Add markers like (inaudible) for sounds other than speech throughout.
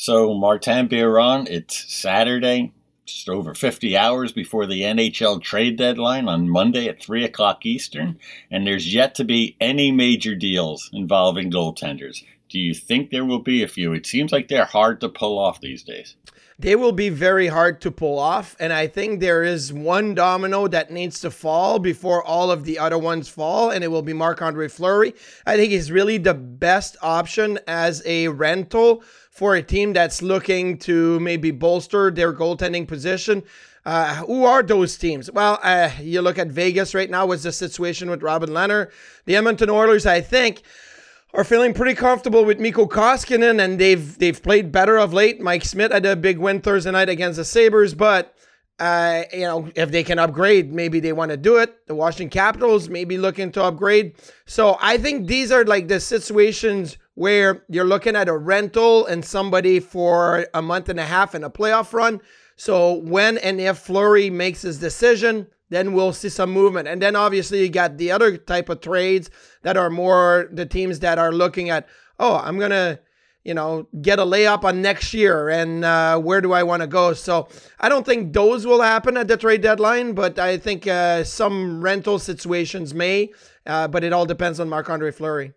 So, Martin Biron, it's Saturday, just over 50 hours before the NHL trade deadline on Monday at 3 o'clock Eastern, and there's yet to be any major deals involving goaltenders. Do you think there will be a few? It seems like they're hard to pull off these days. They will be very hard to pull off, and I think there is one domino that needs to fall before all of the other ones fall, and it will be Marc Andre Fleury. I think he's really the best option as a rental for a team that's looking to maybe bolster their goaltending position. Uh, who are those teams? Well, uh, you look at Vegas right now. What's the situation with Robin Lehner? The Edmonton Oilers, I think, are feeling pretty comfortable with Mikko Koskinen, and they've they've played better of late. Mike Smith had a big win Thursday night against the Sabres, but uh, you know, if they can upgrade, maybe they want to do it. The Washington Capitals maybe looking to upgrade. So I think these are like the situations where you're looking at a rental and somebody for a month and a half in a playoff run. So when and if Fleury makes his decision, then we'll see some movement. And then obviously you got the other type of trades that are more the teams that are looking at, oh, I'm gonna, you know, get a layup on next year and uh, where do I want to go? So I don't think those will happen at the trade deadline, but I think uh, some rental situations may. Uh, but it all depends on Marc Andre Fleury.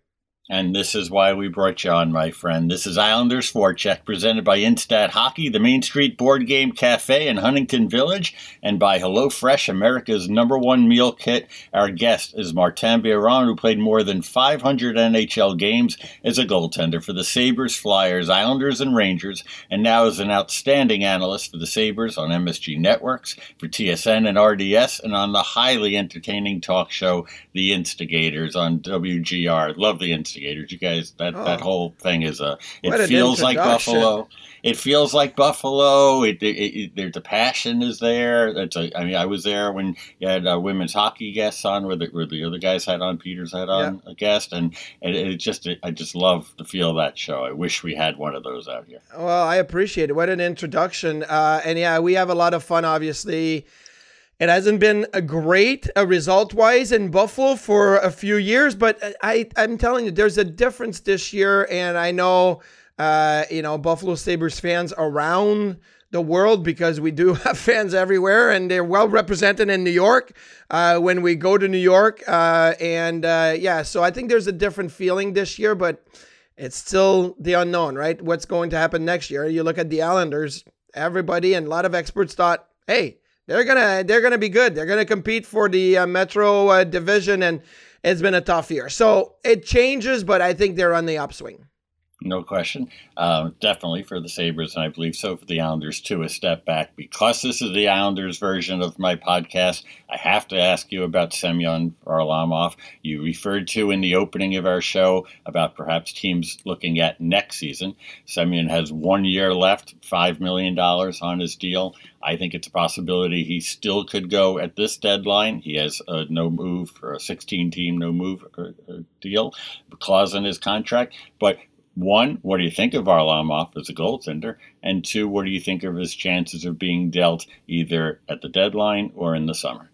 And this is why we brought you on, my friend. This is Islanders Forecheck, presented by Instat Hockey, the Main Street Board Game Cafe in Huntington Village, and by HelloFresh, America's number one meal kit. Our guest is Martin Biron, who played more than 500 NHL games as a goaltender for the Sabres, Flyers, Islanders, and Rangers, and now is an outstanding analyst for the Sabres on MSG Networks, for TSN and RDS, and on the highly entertaining talk show, The Instigators, on WGR. Love The Instigators investigators. You guys, that oh. that whole thing is a. It feels like Buffalo. It feels like Buffalo. It, it, it, the passion is there. It's a, I mean, I was there when you had uh, women's hockey guests on, where the, where the other guys had on. Peters had on a guest, and, and it just, I just love to feel of that show. I wish we had one of those out here. Well, I appreciate it. What an introduction. Uh, and yeah, we have a lot of fun, obviously it hasn't been a great uh, result wise in Buffalo for a few years, but I, I'm telling you, there's a difference this year. And I know, uh, you know, Buffalo Sabres fans around the world because we do (laughs) have fans everywhere and they're well represented in New York uh, when we go to New York. Uh, and uh, yeah, so I think there's a different feeling this year, but it's still the unknown, right? What's going to happen next year? You look at the Islanders, everybody and a lot of experts thought, hey, they're gonna they're gonna be good. They're gonna compete for the uh, Metro uh, division, and it's been a tough year. So it changes, but I think they're on the upswing. No question. Uh, definitely for the Sabres, and I believe so for the Islanders too, a step back. Because this is the Islanders version of my podcast, I have to ask you about Semyon Varlamov. You referred to in the opening of our show about perhaps teams looking at next season. Semyon has one year left, $5 million on his deal. I think it's a possibility he still could go at this deadline. He has a no move for a 16 team no move uh, uh, deal clause in his contract. But one, what do you think of Varlamov as a goaltender? And two, what do you think of his chances of being dealt either at the deadline or in the summer?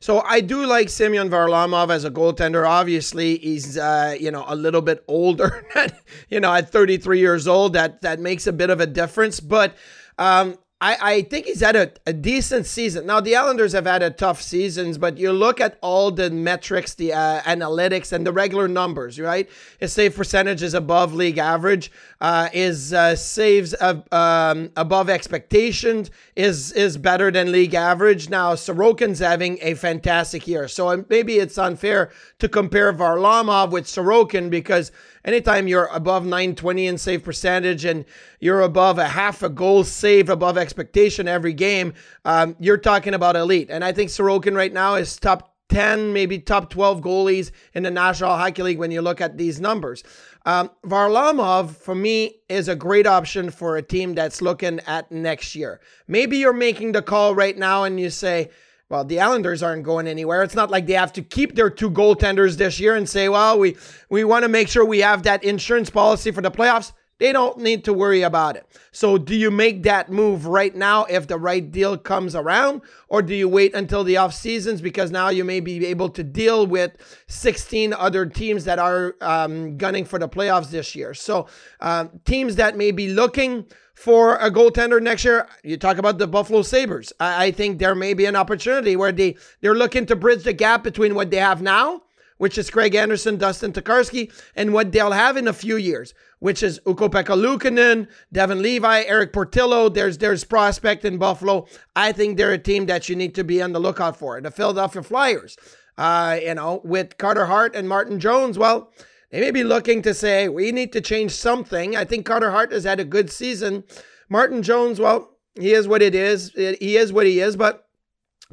So I do like Semyon Varlamov as a goaltender. Obviously, he's uh, you know a little bit older. (laughs) you know, at 33 years old, that that makes a bit of a difference. But um, I, I think he's had a, a decent season. Now, the Islanders have had a tough seasons, but you look at all the metrics, the uh, analytics, and the regular numbers, right? His save percentage is above league average. Uh, his uh, saves um, above expectations is is better than league average. Now, Sorokin's having a fantastic year. So maybe it's unfair to compare Varlamov with Sorokin because – anytime you're above 920 in save percentage and you're above a half a goal saved above expectation every game, um, you're talking about elite. And I think Sorokin right now is top 10, maybe top 12 goalies in the National Hockey League when you look at these numbers. Um, Varlamov, for me, is a great option for a team that's looking at next year. Maybe you're making the call right now and you say, well, the Islanders aren't going anywhere. It's not like they have to keep their two goaltenders this year and say, well, we, we want to make sure we have that insurance policy for the playoffs. They don't need to worry about it. So, do you make that move right now if the right deal comes around, or do you wait until the off seasons because now you may be able to deal with 16 other teams that are um, gunning for the playoffs this year? So, uh, teams that may be looking for a goaltender next year. You talk about the Buffalo Sabres. I, I think there may be an opportunity where they, they're looking to bridge the gap between what they have now, which is Craig Anderson, Dustin Tokarski, and what they'll have in a few years, which is Ukko-Pekka Luukkonen, Devon Levi, Erik Portillo. There's there's prospect in Buffalo. I think they're a team that you need to be on the lookout for. The Philadelphia Flyers, uh, you know, with Carter Hart and Martin Jones. Well, they may be looking to say, we need to change something. I think Carter Hart has had a good season. Martin Jones, well, he is what it is. He is what he is, but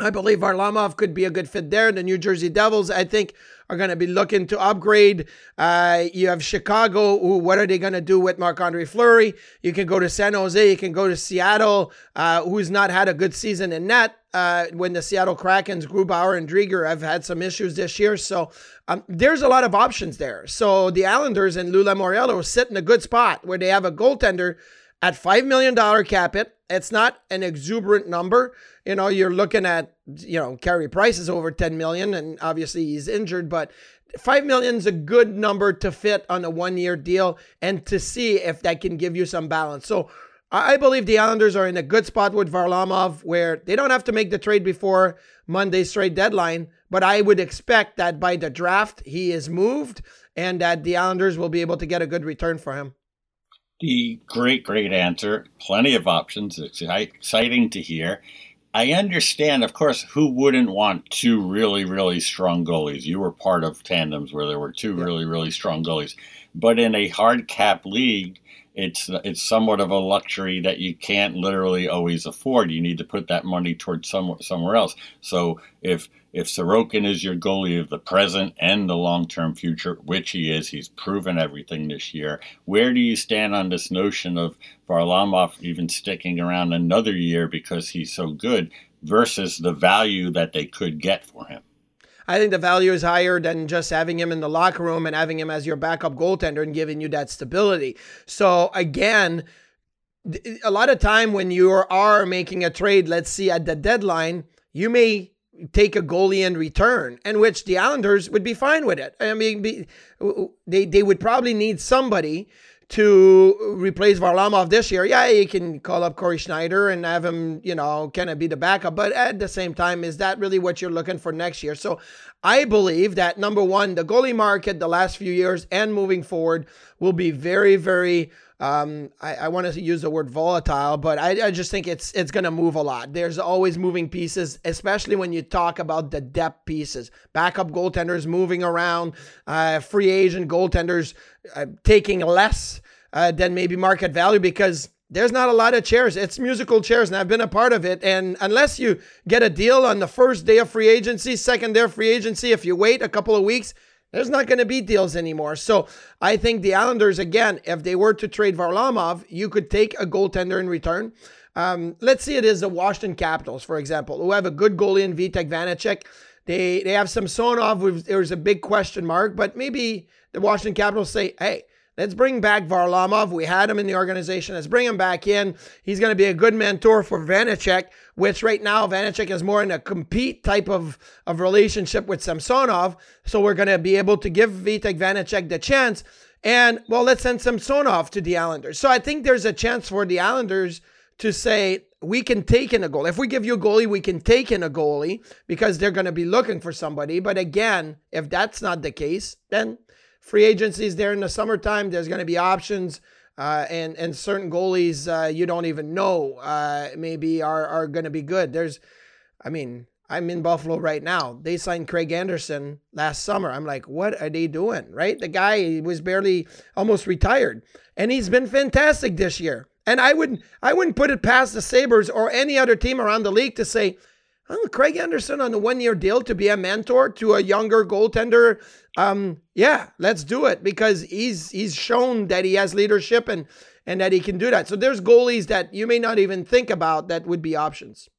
I believe Varlamov could be a good fit there. The New Jersey Devils, I think, are going to be looking to upgrade. Uh, you have Chicago. What are they going to do with Marc Andre Fleury? You can go to San Jose. You can go to Seattle, uh, who's not had a good season in net. Uh, when the Seattle Krakens, Grubauer and Driedger have had some issues this year. So um, there's a lot of options there. So the Islanders and Lou Lamoriello sit in a good spot where they have a goaltender at $5 million cap it. It's not an exuberant number. You know, you're looking at, you know, Carey Price is over 10 million and obviously he's injured, but 5 million is a good number to fit on a one year deal and to see if that can give you some balance. So I believe the Islanders are in a good spot with Varlamov where they don't have to make the trade before Monday's trade deadline, but I would expect that by the draft he is moved and that the Islanders will be able to get a good return for him. The great, great answer. Plenty of options. It's exciting to hear. I understand, of course, who wouldn't want two really, really strong goalies? You were part of tandems where there were two yeah. really, really strong goalies. But in a hard cap league, it's it's somewhat of a luxury that you can't literally always afford. You need to put that money towards somewhere somewhere else. So if if Sorokin is your goalie of the present and the long term future, which he is, he's proven everything this year. Where do you stand on this notion of Varlamov even sticking around another year because he's so good versus the value that they could get for him? I think the value is higher than just having him in the locker room and having him as your backup goaltender and giving you that stability. So again, a lot of time when you are making a trade, let's see at the deadline, you may take a goalie in return, and which the Islanders would be fine with it. I mean, be, they they would probably need somebody to replace Varlamov this year. Yeah, you can call up Corey Schneider and have him, you know, kind of be the backup. But at the same time, is that really what you're looking for next year? So I believe that number one, the goalie market the last few years and moving forward will be very, very um, I, I want to use the word volatile, but I, I just think it's it's going to move a lot. There's always moving pieces, especially when you talk about the depth pieces. Backup goaltenders moving around, uh, free agent goaltenders uh, taking less uh, than maybe market value because there's not a lot of chairs. It's musical chairs, and I've been a part of it. And unless you get a deal on the first day of free agency, second day of free agency, if you wait a couple of weeks, there's not going to be deals anymore. So I think the Islanders, again, if they were to trade Varlamov, you could take a goaltender in return. Um, let's see it is the Washington Capitals, for example, who have a good goalie in Vitek Vanacek. They they have some Samsonov. There's a big question mark, but maybe the Washington Capitals say, hey, Let's bring back Varlamov. We had him in the organization. Let's bring him back in. He's going to be a good mentor for Vanacek, which right now Vanacek is more in a compete type of, of relationship with Samsonov. So we're going to be able to give Vitek Vanacek the chance. And well, let's send Samsonov to the Islanders. So I think there's a chance for the Islanders to say, we can take in a goal. If we give you a goalie, we can take in a goalie because they're going to be looking for somebody. But again, if that's not the case, then free agencies there in the summertime. There's going to be options. Uh, and and certain goalies uh, you don't even know uh, maybe are are going to be good. There's, I mean, I'm in Buffalo right now. They signed Craig Anderson last summer. I'm like, what are they doing? Right? The guy was barely almost retired, and he's been fantastic this year. And I wouldn't I wouldn't put it past the Sabres or any other team around the league to say, Craig Anderson on a one year deal to be a mentor to a younger goaltender um, yeah, let's do it because he's he's shown that he has leadership and and that he can do that. So there's goalies that you may not even think about that would be options.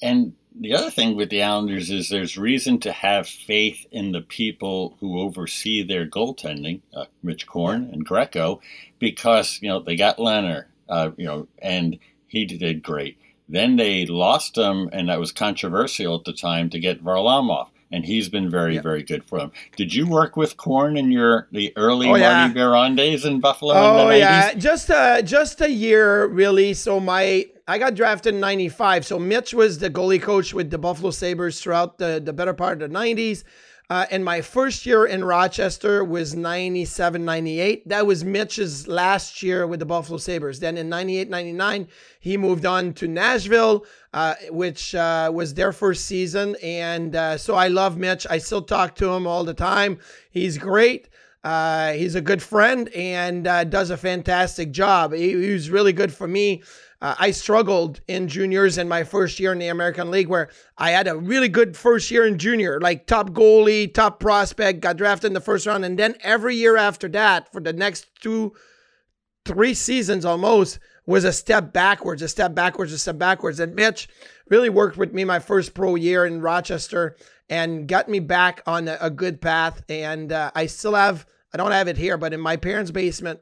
And the other thing with the Islanders is there's reason to have faith in the people who oversee their goaltending, uh, Mitch Korn and Greco, because you know they got Lehner, uh, you know, and he did great. Then they lost him, and that was controversial at the time to get Varlamov and he's been very, yep. very good for them. Did you work with Korn in your the early oh, yeah. Marty Biron days in Buffalo? Oh in yeah, just a just a year really. So my I got drafted in '95. So Mitch was the goalie coach with the Buffalo Sabres throughout the the better part of the '90s. Uh, and my first year in Rochester was 97, 98. That was Mitch's last year with the Buffalo Sabres. Then in 98, 99, he moved on to Nashville, uh, which uh, was their first season. And uh, so I love Mitch. I still talk to him all the time. He's great. Uh, he's a good friend and uh, does a fantastic job. He, he was really good for me uh, I struggled in juniors in my first year in the American League, where I had a really good first year in junior, like top goalie, top prospect, got drafted in the first round. And then every year after that, for the next two, three seasons almost, was a step backwards, a step backwards, a step backwards. And Mitch really worked with me my first pro year in Rochester and got me back on a, good path. And uh, I still have, I don't have it here, but in my parents' basement,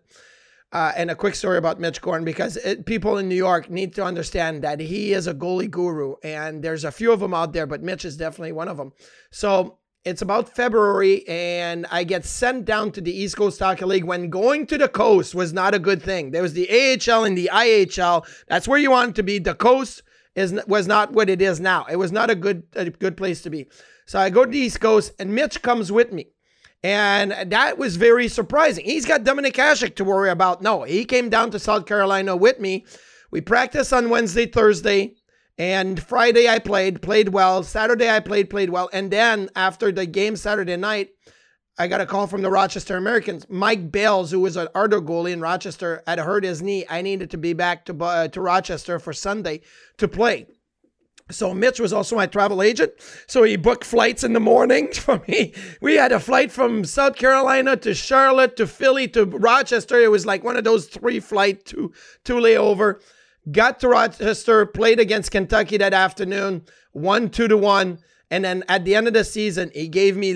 uh, and a quick story about Mitch Korn because it, people in New York need to understand that he is a goalie guru, and there's a few of them out there, but Mitch is definitely one of them. So it's about February, and I get sent down to the East Coast Hockey League when going to the coast was not a good thing. There was the AHL and the IHL. That's where you wanted to be. The coast is was not what it is now. It was not a good a good place to be. So I go to the East Coast, and Mitch comes with me. And that was very surprising. He's got Dominik Hasek to worry about. No, he came down to South Carolina with me. We practiced on Wednesday, Thursday, and Friday I played, played well. Saturday I played, played well. And then after the game Saturday night, I got a call from the Rochester Americans. Mike Bales, who was an Ardor goalie in Rochester, had hurt his knee. I needed to be back to, uh, to Rochester for Sunday to play. So Mitch was also my travel agent. So he booked flights in the morning (laughs) for me. We had a flight from South Carolina to Charlotte to Philly to Rochester. It was like one of those three flight to to layover. Got to Rochester, played against Kentucky that afternoon, won two to one. And then at the end of the season, he gave me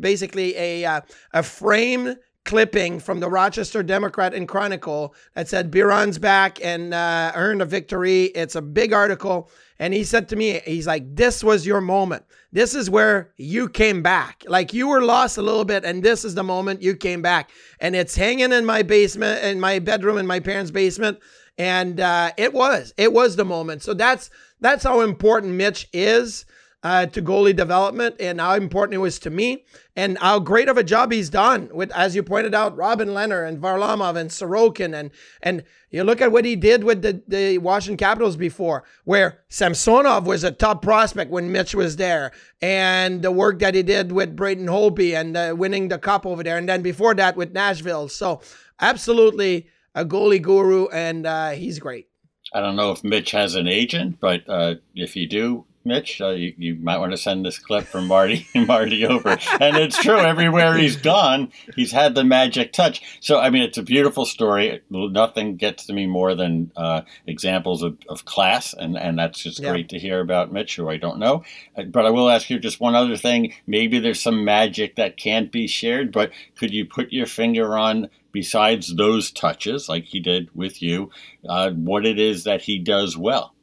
basically a uh, a frame clipping from the Rochester Democrat and Chronicle that said Biron's back and uh, earned a victory. It's a big article. And he said to me, he's like, this was your moment. This is where you came back. Like you were lost a little bit, and this is the moment you came back. And it's hanging in my basement, in my bedroom, in my parents' basement. And uh, it was, it was the moment. So that's that's how important Mitch is uh, to goalie development and how important it was to me and how great of a job he's done with, as you pointed out, Robin Lehner and Varlamov and Sorokin. And, and you look at what he did with the, the Washington Capitals before, where Samsonov was a top prospect when Mitch was there, and the work that he did with Braden Holtby and uh, winning the cup over there. And then before that with Nashville. So absolutely a goalie guru, and uh, he's great. I don't know if Mitch has an agent, but uh, if you do, Mitch, uh, you, you might want to send this clip from Marty (laughs) Marty over. And it's true, everywhere he's gone, he's had the magic touch. So, I mean, it's a beautiful story. Nothing gets to me more than uh, examples of, of class, and, and that's just yeah. great to hear about Mitch, who I don't know. Uh, but I will ask you just one other thing. Maybe there's some magic that can't be shared, but could you put your finger on besides those touches, like he did with you, uh, what it is that he does well?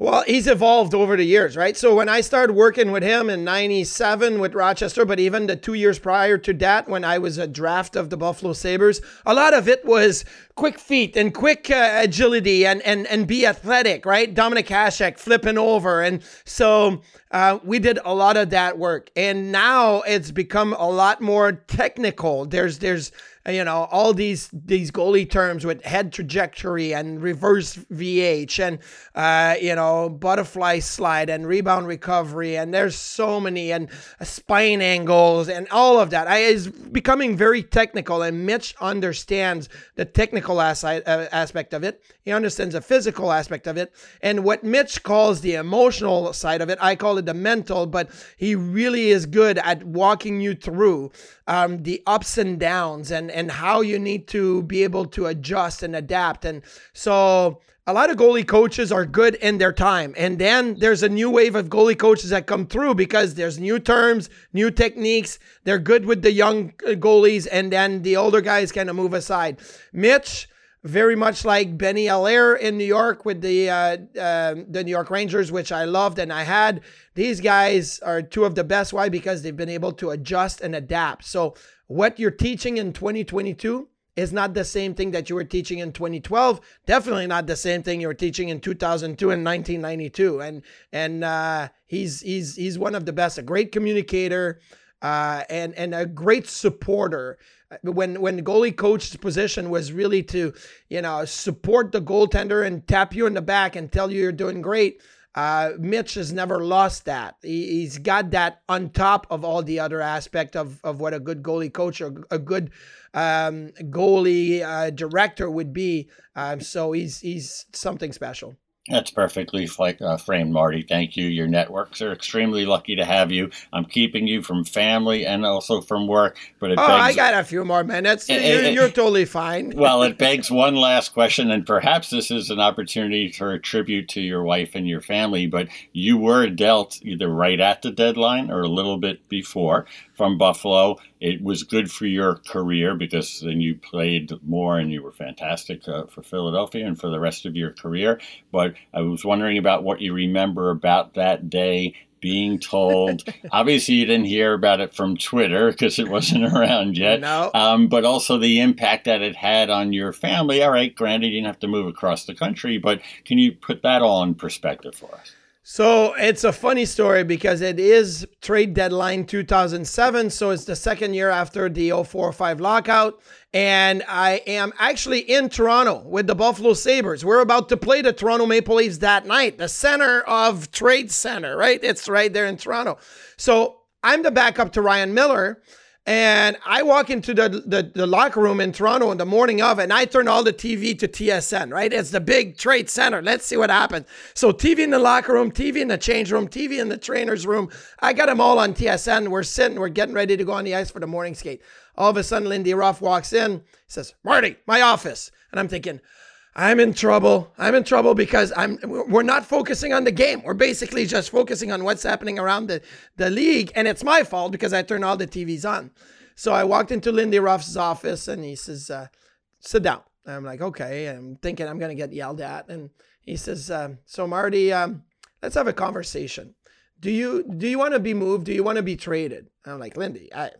Well, he's evolved over the years, right? So when I started working with him in 97 with Rochester, but even the two years prior to that, when I was a draft of the Buffalo Sabres, a lot of it was quick feet and quick uh, agility and, and, and be athletic, right? Dominik Hasek flipping over. And so uh, we did a lot of that work. And now it's become a lot more technical. There's, there's, you know all these these goalie terms with head trajectory and reverse VH and uh, you know butterfly slide and rebound recovery and there's so many and spine angles and all of that. I is becoming very technical and Mitch understands the technical as- uh, aspect of it. He understands the physical aspect of it and what Mitch calls the emotional side of it. I call it the mental, but he really is good at walking you through um, the ups and downs and and how you need to be able to adjust and adapt. And so a lot of goalie coaches are good in their time. And then there's a new wave of goalie coaches that come through because there's new terms, new techniques. They're good with the young uh, goalies, and then the older guys kind of move aside. Mitch, very much like Benny Allaire in New York with the uh, uh, the New York Rangers, which I loved and I had. These guys are two of the best. Why? Because they've been able to adjust and adapt. So what you're teaching in 2022 is not the same thing that you were teaching in 2012. Definitely not the same thing you were teaching in 2002 and 1992. And and uh, he's he's he's one of the best, a great communicator, uh, and and a great supporter. When when goalie coach's position was really to you know support the goaltender and tap you in the back and tell you you're doing great. Uh, Mitch has never lost that. He, has got that on top of all the other aspect of, of what a good goalie coach or a good um, goalie uh, director would be. Um, so he's he's something special. That's perfectly uh, framed, Marty. Thank you. Your networks are extremely lucky to have you. I'm keeping you from family and also from work, but it oh, begs, I got a few more minutes. It, you're, it, you're, totally fine. (laughs) well, it begs (laughs) one last question, and perhaps this is an opportunity for a tribute to your wife and your family. But you were dealt either right at the deadline or a little bit before from Buffalo. It was good for your career because then you played more and you were fantastic uh, for Philadelphia and for the rest of your career. But I was wondering about what you remember about that day being told. (laughs) Obviously, you didn't hear about it from Twitter because it wasn't (laughs) around yet. No. Um, but also the impact that it had on your family. All right, granted, you didn't have to move across the country, but can you put that all in perspective for us? So it's a funny story because it is trade deadline 2007. So it's the second year after the 0405 lockout. And I am actually in Toronto with the Buffalo Sabres. We're about to play the Toronto Maple Leafs that night, the center of Trade Center, right? It's right there in Toronto. So I'm the backup to Ryan Miller. And I walk into the, the, the, locker room in Toronto in the morning of, and I turn all the TV to TSN, right? It's the big trade center. Let's see what happens. So, TV in the locker room, TV in the change room, TV in the trainer's room. I got them all on TSN. We're sitting, we're getting ready to go on the ice for the morning skate. All of a sudden, Lindy Ruff walks in, says, Marty, my office. And I'm thinking, I'm in trouble. I'm in trouble because I'm we're not focusing on the game. We're basically just focusing on what's happening around the, the league. And it's my fault because I turned all the TVs on. So I walked into Lindy Ruff's office and he says, uh, sit down. I'm like, okay. I'm thinking I'm going to get yelled at. And he says, uh, so Marty, um, let's have a conversation. Do you do you want to be moved? Do you want to be traded? I'm like, Lindy, I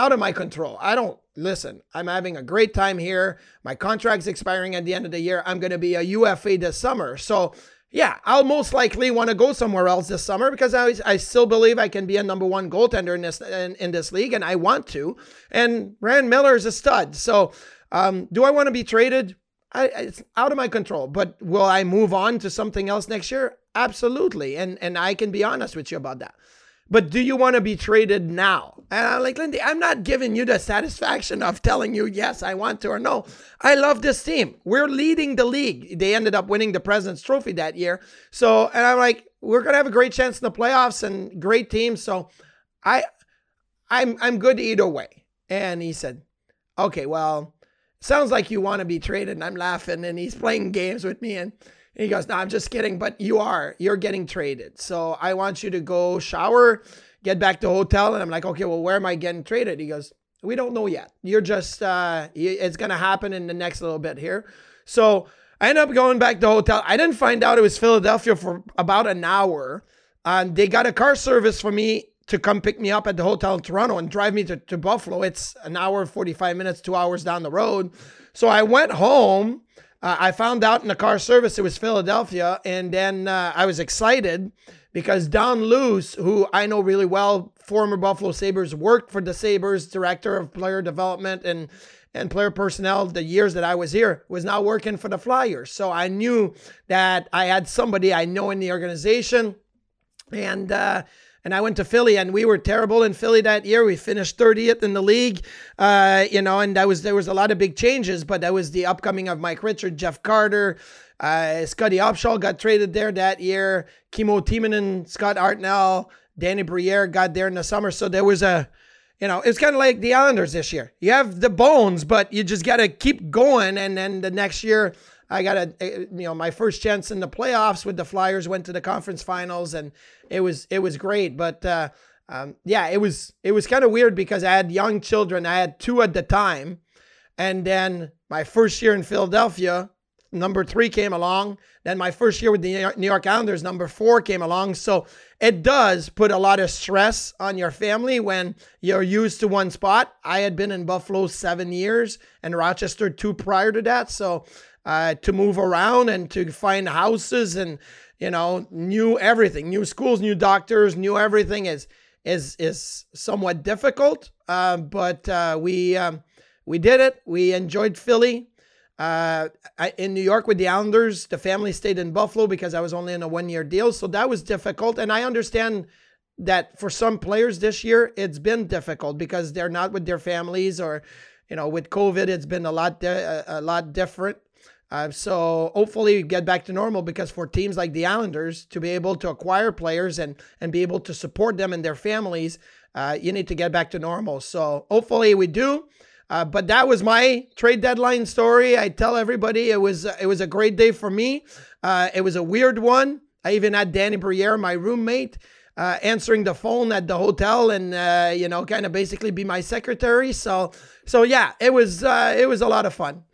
out of my control. I don't listen. I'm having a great time here. My contract's expiring at the end of the year. I'm going to be a UFA this summer. So, yeah, I'll most likely want to go somewhere else this summer because I, I still believe I can be a number one goaltender in this in, in this league, and I want to. And Ryan Miller is a stud. So, um, do I want to be traded? I, it's out of my control. But will I move on to something else next year? Absolutely. And and I can be honest with you about that. But do you want to be traded now? And I'm like, Lindy, I'm not giving you the satisfaction of telling you, yes, I want to or no. I love this team. We're leading the league. They ended up winning the President's Trophy that year. So, and I'm like, we're to have a great chance in the playoffs and great team. So I, I'm, I'm good either way. And he said, okay, well, sounds like you want to be traded. And I'm laughing and he's playing games with me. And, he goes, No, I'm just kidding, but you are. You're getting traded. So I want you to go shower, get back to hotel. And I'm like, Okay, well, where am I getting traded? He goes, We don't know yet. You're just, uh, it's going to happen in the next little bit here. So I ended up going back to hotel. I didn't find out it was Philadelphia for about an hour. And they got a car service for me to come pick me up at the hotel in Toronto and drive me to, to Buffalo. It's an hour, 45 minutes, two hours down the road. So I went home uh, I found out in the car service it was Philadelphia, and then uh, I was excited because Don Luce, who I know really well, former Buffalo Sabres, worked for the Sabres, director of player development and and player personnel the years that I was here, was now working for the Flyers. So I knew that I had somebody I know in the organization, and. Uh, and I went to Philly, and we were terrible in Philly that year. We finished 30th in the league, uh, you know, and that was there was a lot of big changes. But that was the upcoming of Mike Richard, Jeff Carter, uh, Scotty Upshall got traded there that year. Kimmo Timonen, Scott Hartnell, Danny Briere got there in the summer. So there was a you know, it's kind of like the Islanders this year. You have the bones, but you just got to keep going. And then the next year, I got a, you know, my first chance in the playoffs with the Flyers went to the conference finals, and it was it was great. But uh, um, yeah, it was it was kind of weird because I had young children. I had two at the time, and then my first year in Philadelphia, number three came along. Then my first year with the New York Islanders, number four came along. So it does put a lot of stress on your family when you're used to one spot. I had been in Buffalo seven years and Rochester two prior to that. So uh, to move around and to find houses and you know new everything, new schools, new doctors, new everything is is is somewhat difficult. Uh, but uh, we um, we did it. We enjoyed Philly. Uh, in New York with the Islanders, the family stayed in Buffalo because I was only in a one year deal. So that was difficult. And I understand that for some players this year, it's been difficult because they're not with their families or, you know, with COVID, it's been a lot, di- a lot different. Uh, so hopefully get back to normal because for teams like the Islanders to be able to acquire players and and be able to support them and their families, uh, you need to get back to normal. So hopefully we do. Uh, but that was my trade deadline story. I tell everybody it was it was a great day for me. Uh, it was a weird one. I even had Danny Briere, my roommate, uh, answering the phone at the hotel, and uh, you know, kind of basically be my secretary. So, so yeah, it was it was a lot of fun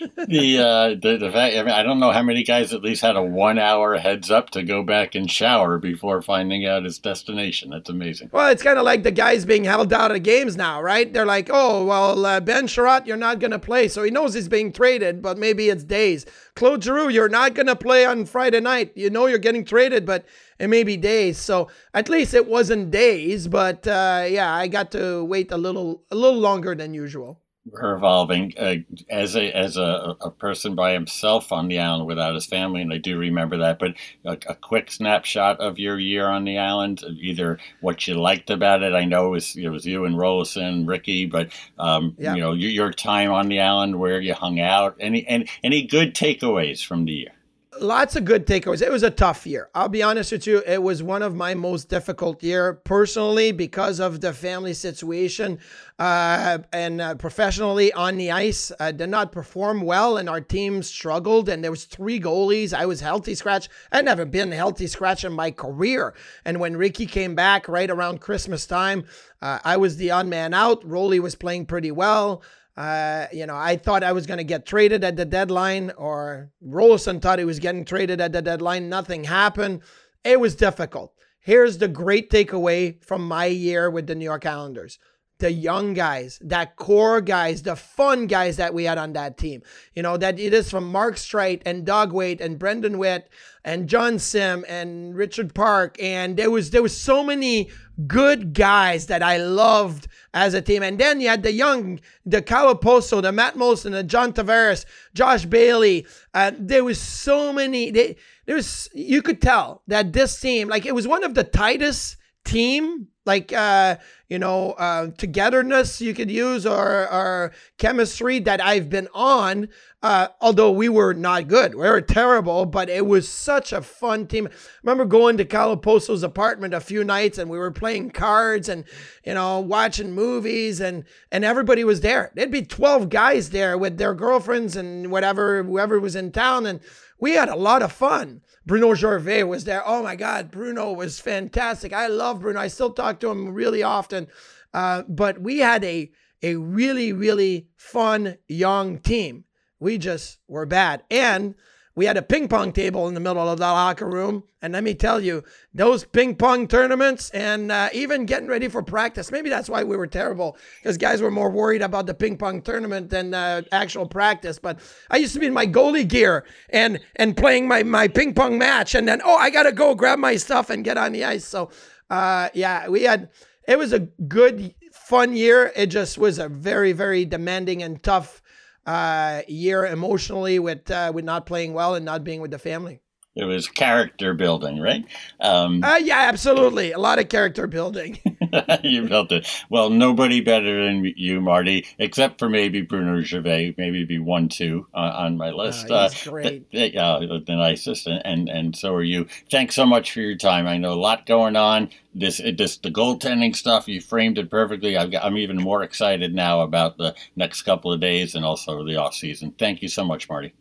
the (laughs) uh the, the fact I, mean, I don't know how many guys at least had a one hour heads up to go back and shower before finding out his destination. That's amazing. Well it's kind of like the guys being held out of games now right? They're like oh well uh, ben Chiarot, you're not going to play. So he knows he's being traded but maybe it's days. Claude giroux you're not going to play on friday night. You know you're getting traded but it may be days. So at least it wasn't days but uh, yeah i got to wait a little a little longer than usual revolving uh, as a as a, a person by himself on the island without his family, and I do remember that. But a, a, quick snapshot of your year on the island, either what you liked about it. I know it was it was you and Roloson, Ricky, but um, yeah. you know your, your time on the island, where you hung out, any any any good takeaways from the year lots of good takeaways. It was a tough year. I'll be honest with you. It was one of my most difficult year personally because of the family situation uh, and uh, professionally on the ice. I did not perform well and our team struggled and there was three goalies. I was healthy scratch. I'd never been healthy scratch in my career. And when Ricky came back right around Christmas time, uh, I was the odd man out. Rolly was playing pretty well. Uh, you know, I thought I was going to get traded at the deadline, or Roloson thought he was getting traded at the deadline. Nothing happened. It was difficult. Here's the great takeaway from my year with the New York Islanders the young guys, that core guys, the fun guys that we had on that team. You know, that it is from Mark Streit and Doug Weight and Brendan Witt and Jon Sim and Richard Park. And there was there was so many good guys that I loved as a team. And then you had the young, the Kyle Okposo, the Matt Moulson, the John Tavares, Josh Bailey. Uh, there was so many. They, there was you could tell that this team, like it was one of the tightest team like uh, you know uh, togetherness you could use or, or chemistry that I've been on. Uh, although we were not good, we were terrible, but it was such a fun team. I remember going to Kyle apartment a few nights and we were playing cards and you know watching movies and and everybody was there. There'd be twelve guys there with their girlfriends and whatever whoever was in town and we had a lot of fun. Bruno Gervais was there. Oh my God, Bruno was fantastic. I love Bruno. I still talk to him really often. Uh, but we had a a really really fun young team. We just were bad, and we had a ping pong table in the middle of the locker room. And let me tell you, those ping pong tournaments and uh, even getting ready for practice, maybe that's why we were terrible because guys were more worried about the ping pong tournament than uh, actual practice. But I used to be in my goalie gear and and playing my, my ping pong match. And then, oh, I got to go grab my stuff and get on the ice. So, uh, yeah, we had, it was a good, fun year. It just was a very, very demanding and tough uh, year emotionally with uh, with not playing well and not being with the family. It was character building, right? Um, uh, yeah, absolutely. A lot of character building. (laughs) you built it. Well, nobody better than you, Marty, except for maybe Bruno Gervais, maybe be one, two uh, on my list. Oh, he's uh, great. Th- uh, the nicest, and, and and so are you. Thanks so much for your time. I know a lot going on. This this the goaltending stuff. You framed it perfectly. i am even more excited now about the next couple of days and also the off season. Thank you so much, Marty.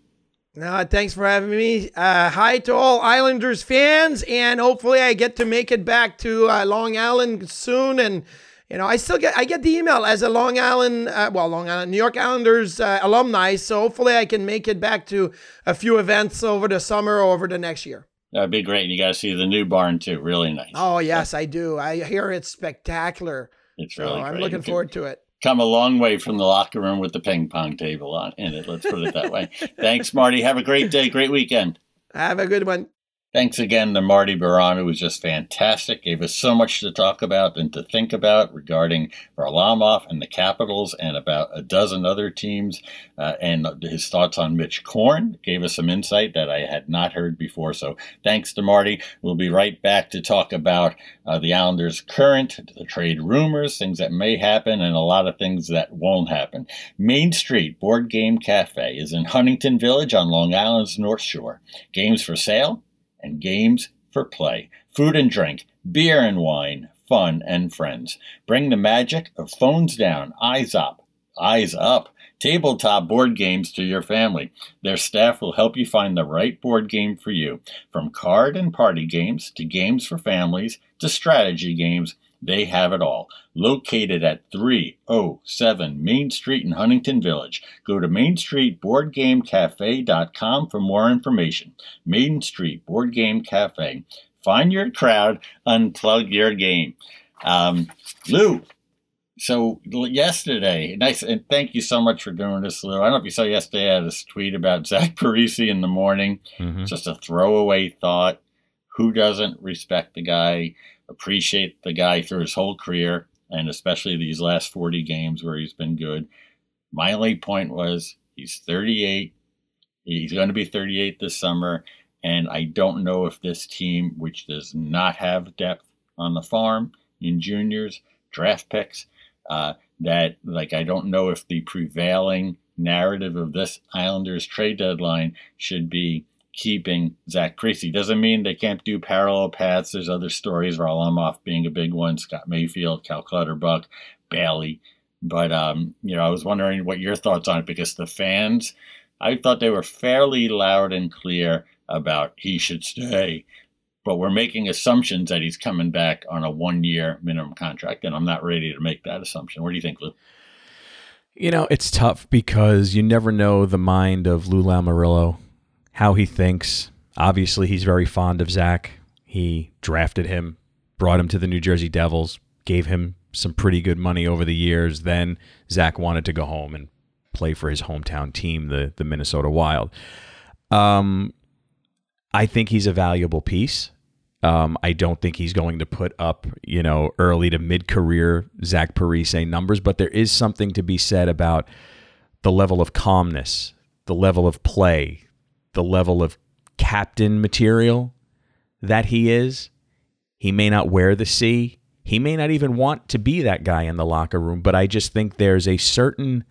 No, thanks for having me. Uh, hi to all Islanders fans, and hopefully I get to make it back to uh, Long Island soon. And you know, I still get I get the email as a Long Island, uh, well, Long Island, New York Islanders uh, alumni. So hopefully I can make it back to a few events over the summer or over the next year. That'd be great. You got to see the new barn too. Really nice. Oh yes, I do. I hear it's spectacular. It's really. So I'm looking forward to it come a long way from the locker room with the ping pong table on in it. Let's put it that way. (laughs) Thanks, Marty. Have a great day, great weekend. Have a good one. Thanks again to Marty Biron, who was just fantastic. Gave us so much to talk about and to think about regarding Varlamov and the Capitals and about a dozen other teams. Uh, and his thoughts on Mitch Korn gave us some insight that I had not heard before. So thanks to Marty. We'll be right back to talk about uh, the Islanders' current, the trade rumors, things that may happen, and a lot of things that won't happen. Main Street Board Game Cafe is in Huntington Village on Long Island's North Shore. Games for sale and games for play, food and drink, beer and wine, fun and friends. Bring the magic of phones down, eyes up, eyes up, tabletop board games to your family. Their staff will help you find the right board game for you. From card and party games to games for families to strategy games, they have it all. Located at 307 Main Street in Huntington Village. Go to MainStreetBoardGameCafe.com for more information. Main Street Board Game Cafe. Find your crowd, unplug your game. Um, Lou, so yesterday, nice, and thank you so much for doing this, Lou. I don't know if you saw yesterday, I had this tweet about (laughs) Zach Parise in the morning. Mm-hmm. Just a throwaway thought. Who doesn't respect the guy? Appreciate the guy through his whole career, and especially these last 40 games where he's been good. My late point was he's 38. He's going to be 38 this summer. And I don't know if this team, which does not have depth on the farm in juniors, draft picks, uh, that, like, I don't know if the prevailing narrative of this Islanders trade deadline should be keeping Zach Parise. Doesn't mean they can't do parallel paths. There's other stories, Varlamov being a big one, Scott Mayfield, Cal Clutterbuck, Bailey. But, um, you know, I was wondering what your thoughts on it because the fans, I thought they were fairly loud and clear about he should stay. But we're making assumptions that he's coming back on a one year minimum contract, and I'm not ready to make that assumption. What do you think, Lou? You know, it's tough because you never know the mind of Lou Lamoriello how he thinks. Obviously, he's very fond of Zach. He drafted him, brought him to the New Jersey Devils, gave him some pretty good money over the years. Then Zach wanted to go home and play for his hometown team, the the Minnesota Wild. Um, I think he's a valuable piece. Um, I don't think he's going to put up, you know, early to mid career Zach Parise numbers, but there is something to be said about the level of calmness, the level of play, the level of captain material that he is. He may not wear the C. He may not even want to be that guy in the locker room, but I just think there's a certain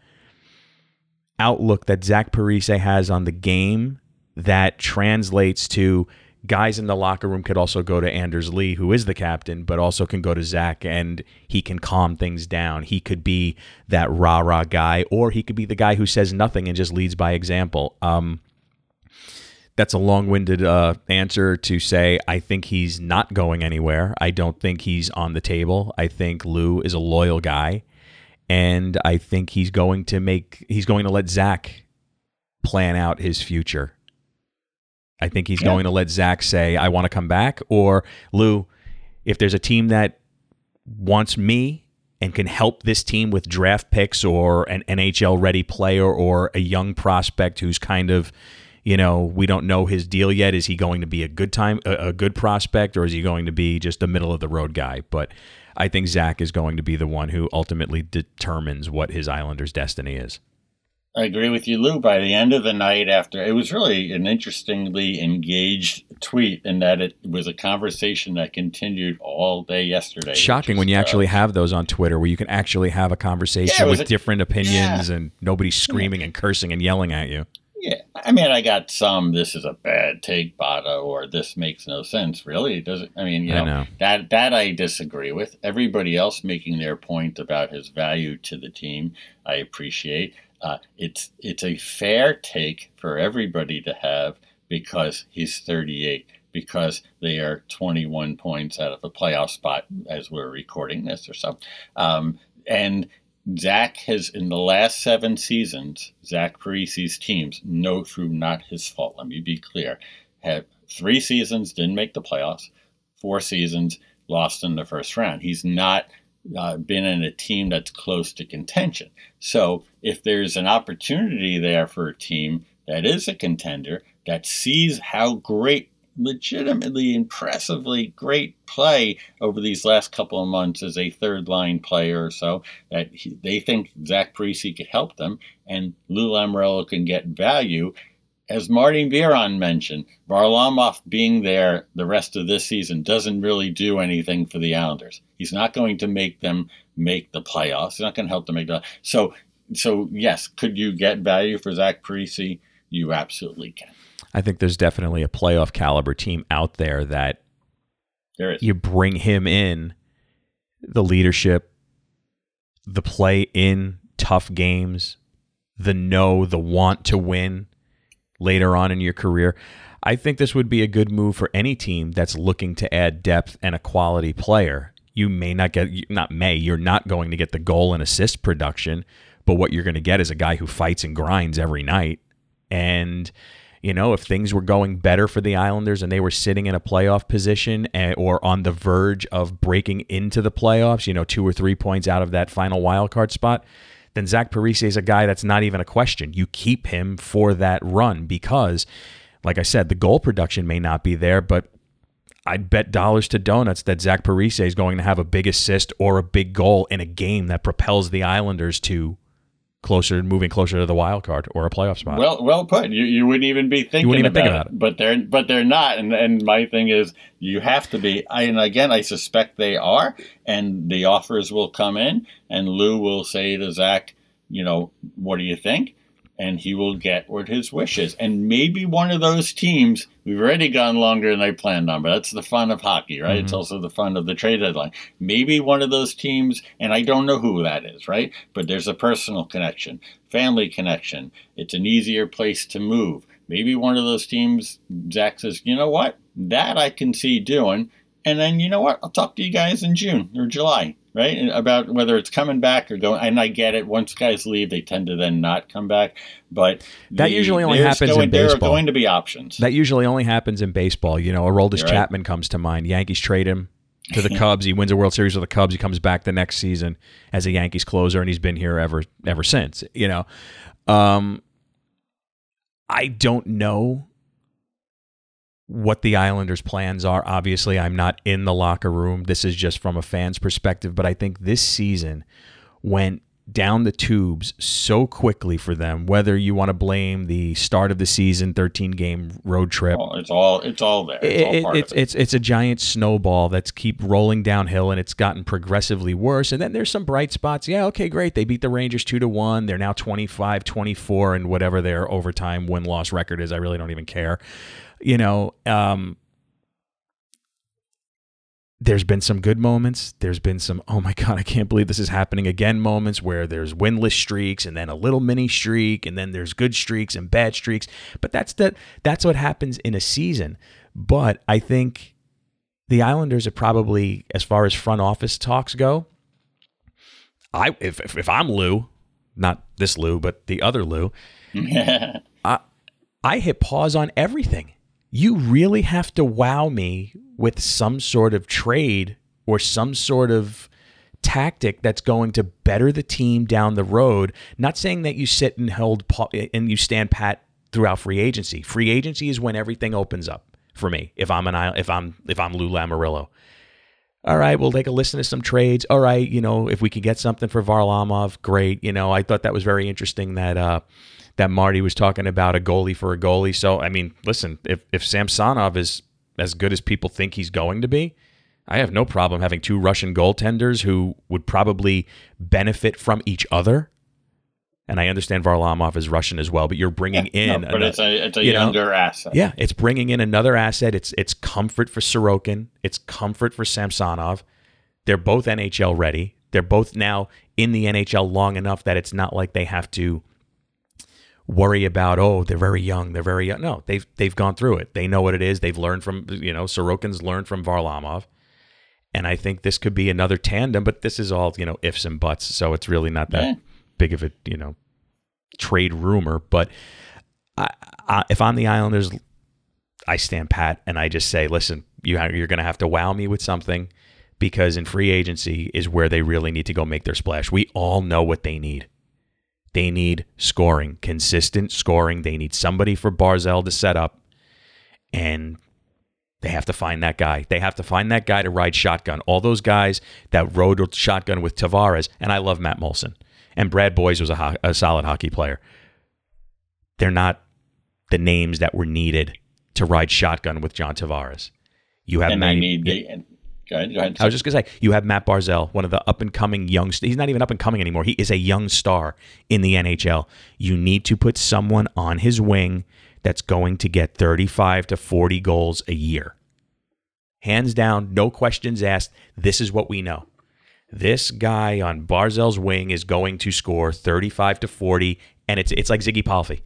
outlook that Zach Parise has on the game that translates to guys in the locker room could also go to Anders Lee, who is the captain, but also can go to Zach and he can calm things down. He could be that rah rah guy, or he could be the guy who says nothing and just leads by example. Um, that's a long-winded uh, answer to say I think he's not going anywhere. I don't think he's on the table. I think Lou is a loyal guy, and I think he's going to make he's going to let Zach plan out his future. I think he's yeah. going to let Zach say I want to come back, or Lou, if there's a team that wants me and can help this team with draft picks or an NHL ready player or a young prospect who's kind of you know, we don't know his deal yet. Is he going to be a good time, a, a good prospect, or is he going to be just a middle of the road guy? But I think Zach is going to be the one who ultimately determines what his Islanders' destiny is. I agree with you, Lou. By the end of the night, after it was really an interestingly engaged tweet in that it was a conversation that continued all day yesterday. Shocking when you uh, actually have those on Twitter, where you can actually have a conversation yeah, with a, different opinions yeah. and nobody's screaming and cursing and yelling at you. I mean, I got some. This is a bad take, Bada, or this makes no sense. Really, does it? I mean, you know, know, that that I disagree with. Everybody else making their point about his value to the team, I appreciate. Uh, it's it's a fair take for everybody to have because he's 38 because they are 21 points out of a playoff spot as we're recording this or so. Um, and Zach has, in the last seven seasons, Zach Parise's teams, no through not his fault, let me be clear, had three seasons, didn't make the playoffs, four seasons, lost in the first round. He's not uh, been in a team that's close to contention. So if there's an opportunity there for a team that is a contender that sees how great, legitimately impressively great play over these last couple of months as a third line player or so, that he, they think Zach Parise could help them and Lou Lamoriello can get value as Martin Biron mentioned, Varlamov being there the rest of this season doesn't really do anything for the Islanders. He's not going to make them make the playoffs. He's not going to help them make the so so yes, could you get value for Zach Parise? You absolutely can. I think there's definitely a playoff caliber team out there that there is. you bring him in, the leadership, the play in tough games, the know, the want to win later on in your career. I think this would be a good move for any team that's looking to add depth and a quality player. You may not get, not may, you're not going to get the goal and assist production, but what you're going to get is a guy who fights and grinds every night. And, you know, if things were going better for the Islanders and they were sitting in a playoff position eh, or on the verge of breaking into the playoffs, you know, two or three points out of that final wild card spot, then Zach Parise is a guy that's not even a question. You keep him for that run because, like I said, the goal production may not be there, but I'd bet dollars to donuts that Zach Parise is going to have a big assist or a big goal in a game that propels the Islanders to closer, moving closer to the wild card or a playoff spot. Well, well put. You, you wouldn't even be thinking even about, think about it, it, but they're but they're not. And and my thing is, you have to be. I, and again, I suspect they are, and the offers will come in, and Lou will say to Zach, you know, what do you think? And he will get what his wish is. And maybe one of those teams, we've already gone longer than I planned on, but that's the fun of hockey, right? Mm-hmm. It's also the fun of the trade deadline. Maybe one of those teams, and I don't know who that is, right? But there's a personal connection, family connection. It's an easier place to move. Maybe one of those teams, Zach says, you know what? That I can see doing. And then, you know what? I'll talk to you guys in June or July right? About whether it's coming back or going. And I get it. Once guys leave, they tend to then not come back. But that the, usually only happens going, in baseball. There are going to be options. That usually only happens in baseball. You know, Aroldis. Chapman comes to mind. Yankees trade him to the (laughs) Cubs. He wins a World Series with the Cubs. He comes back the next season as a Yankees closer, and he's been here ever ever since. You know, um, I don't know what the Islanders' plans are. Obviously, I'm not in the locker room. This is just from a fan's perspective, but I think this season went down the tubes so quickly for them whether you want to blame the start of the season 13 game road trip. Oh, it's all it's all there. It's, all it's, it. it's, it's a giant snowball that's keep rolling downhill and it's gotten progressively worse. And then there's some bright spots. Yeah okay great. They beat the rangers 2 to 1 they're now 25 24 and whatever their overtime win loss record is. I really don't even care you know, um, there's been some good moments. There's been some, oh my God, I can't believe this is happening again moments where there's winless streaks and then a little mini streak and then there's good streaks and bad streaks. But that's the, that's what happens in a season. But I think the Islanders are probably, as far as front office talks go, I if, if, if I'm Lou, not this Lou, but the other Lou, (laughs) I, I hit pause on everything you really have to wow me with some sort of trade or some sort of tactic that's going to better the team down the road. Not saying that you sit and hold and you stand pat throughout free agency. Free agency is when everything opens up for me. If I'm an if I'm if I'm Lou Lamoriello. all right, we'll take a listen to some trades. All right, you know, if we could get something for Varlamov, great. You know, I thought that was very interesting that uh, that Marty was talking about a goalie for a goalie. So, I mean, listen, if if Samsonov is as good as people think he's going to be, I have no problem having two Russian goaltenders who would probably benefit from each other. And I understand Varlamov is Russian as well, but you're bringing Yeah, in, no, but ano- it's a it's a you know, younger asset. yeah, it's bringing in another asset. It's it's comfort for Sorokin. It's comfort for Samsonov. They're both NHL ready. They're both now in the NHL long enough that it's not like they have to worry about oh they're very young they're very young no they've they've gone through it they know what it is they've learned from you know Sorokin's learned from Varlamov and I think this could be another tandem but this is all you know ifs and buts so it's really not that Yeah. big of a you know trade rumor but I, I, if I'm the Islanders I stand pat and I just say, listen, you ha- you're going to have to wow me with something because in free agency is where they really need to go make their splash. We all know what they need. They need scoring, consistent scoring. They need somebody for Barzal to set up, and they have to find that guy. They have to find that guy to ride shotgun. All those guys that rode shotgun with Tavares, and I love Matt Moulson, and Brad Boyes was a, ho- a solid hockey player. They're not the names that were needed to ride shotgun with John Tavares. You have and they Matty- need the. Go ahead. Go ahead. I was just gonna say you have Matt Barzal, one of the up and coming young. He's not even up and coming anymore. He is a young star in the NHL. You need to put someone on his wing that's going to get 35 to 40 goals a year. Hands down, no questions asked. This is what we know. This guy on Barzal's wing is going to score 35 to 40, and it's it's like Ziggy Palffy.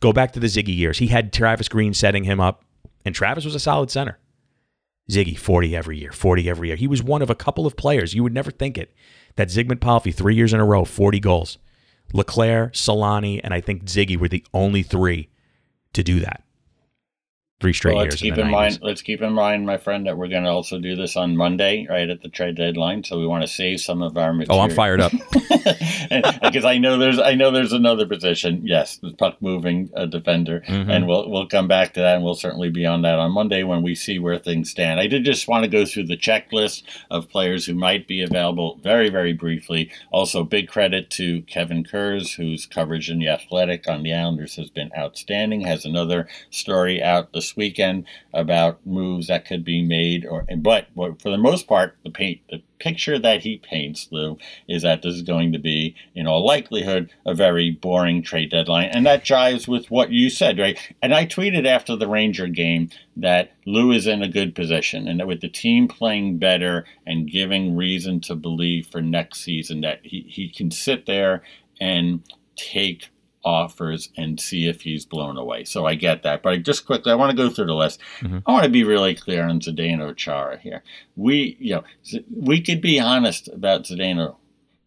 Go back to the Ziggy years. He had Travis Green setting him up, and Travis was a solid center. Ziggy, 40 every year, 40 every year. He was one of a couple of players. You would never think it. That Zygmunt Palffy, three years in a row, 40 goals. LeClair, Selanne, and I think Ziggy were the only three to do that. Three straight Well, years. let's keep in, in mind. Let's keep in mind, my friend, that we're going to also do this on Monday, right at the trade deadline. So we want to save some of our Oh. I'm fired up. (laughs) because I know there's I know there's another position. Yes, the puck moving uh, defender, Mhm. and we'll we'll come back to that, and we'll certainly be on that on Monday when we see where things stand. I did just want to go through the checklist of players who might be available very very briefly. Also, big credit to Kevin Kurz, whose coverage in the Athletic on the Islanders has been outstanding. Has another story out this weekend about moves that could be made, or but for the most part, the paint the picture that he paints, Lou, is that this is going to be, in all likelihood, a very boring trade deadline. And that jives with what you said, right? And I tweeted after the Ranger game that Lou is in a good position and that with the team playing better and giving reason to believe for next season that he, he can sit there and take offers and see if he's blown away. So I get that. But I just quickly, I want to go through the list. Mhm. I want to be really clear on Zdeno Chara here. We, you know, we could be honest about Zdeno.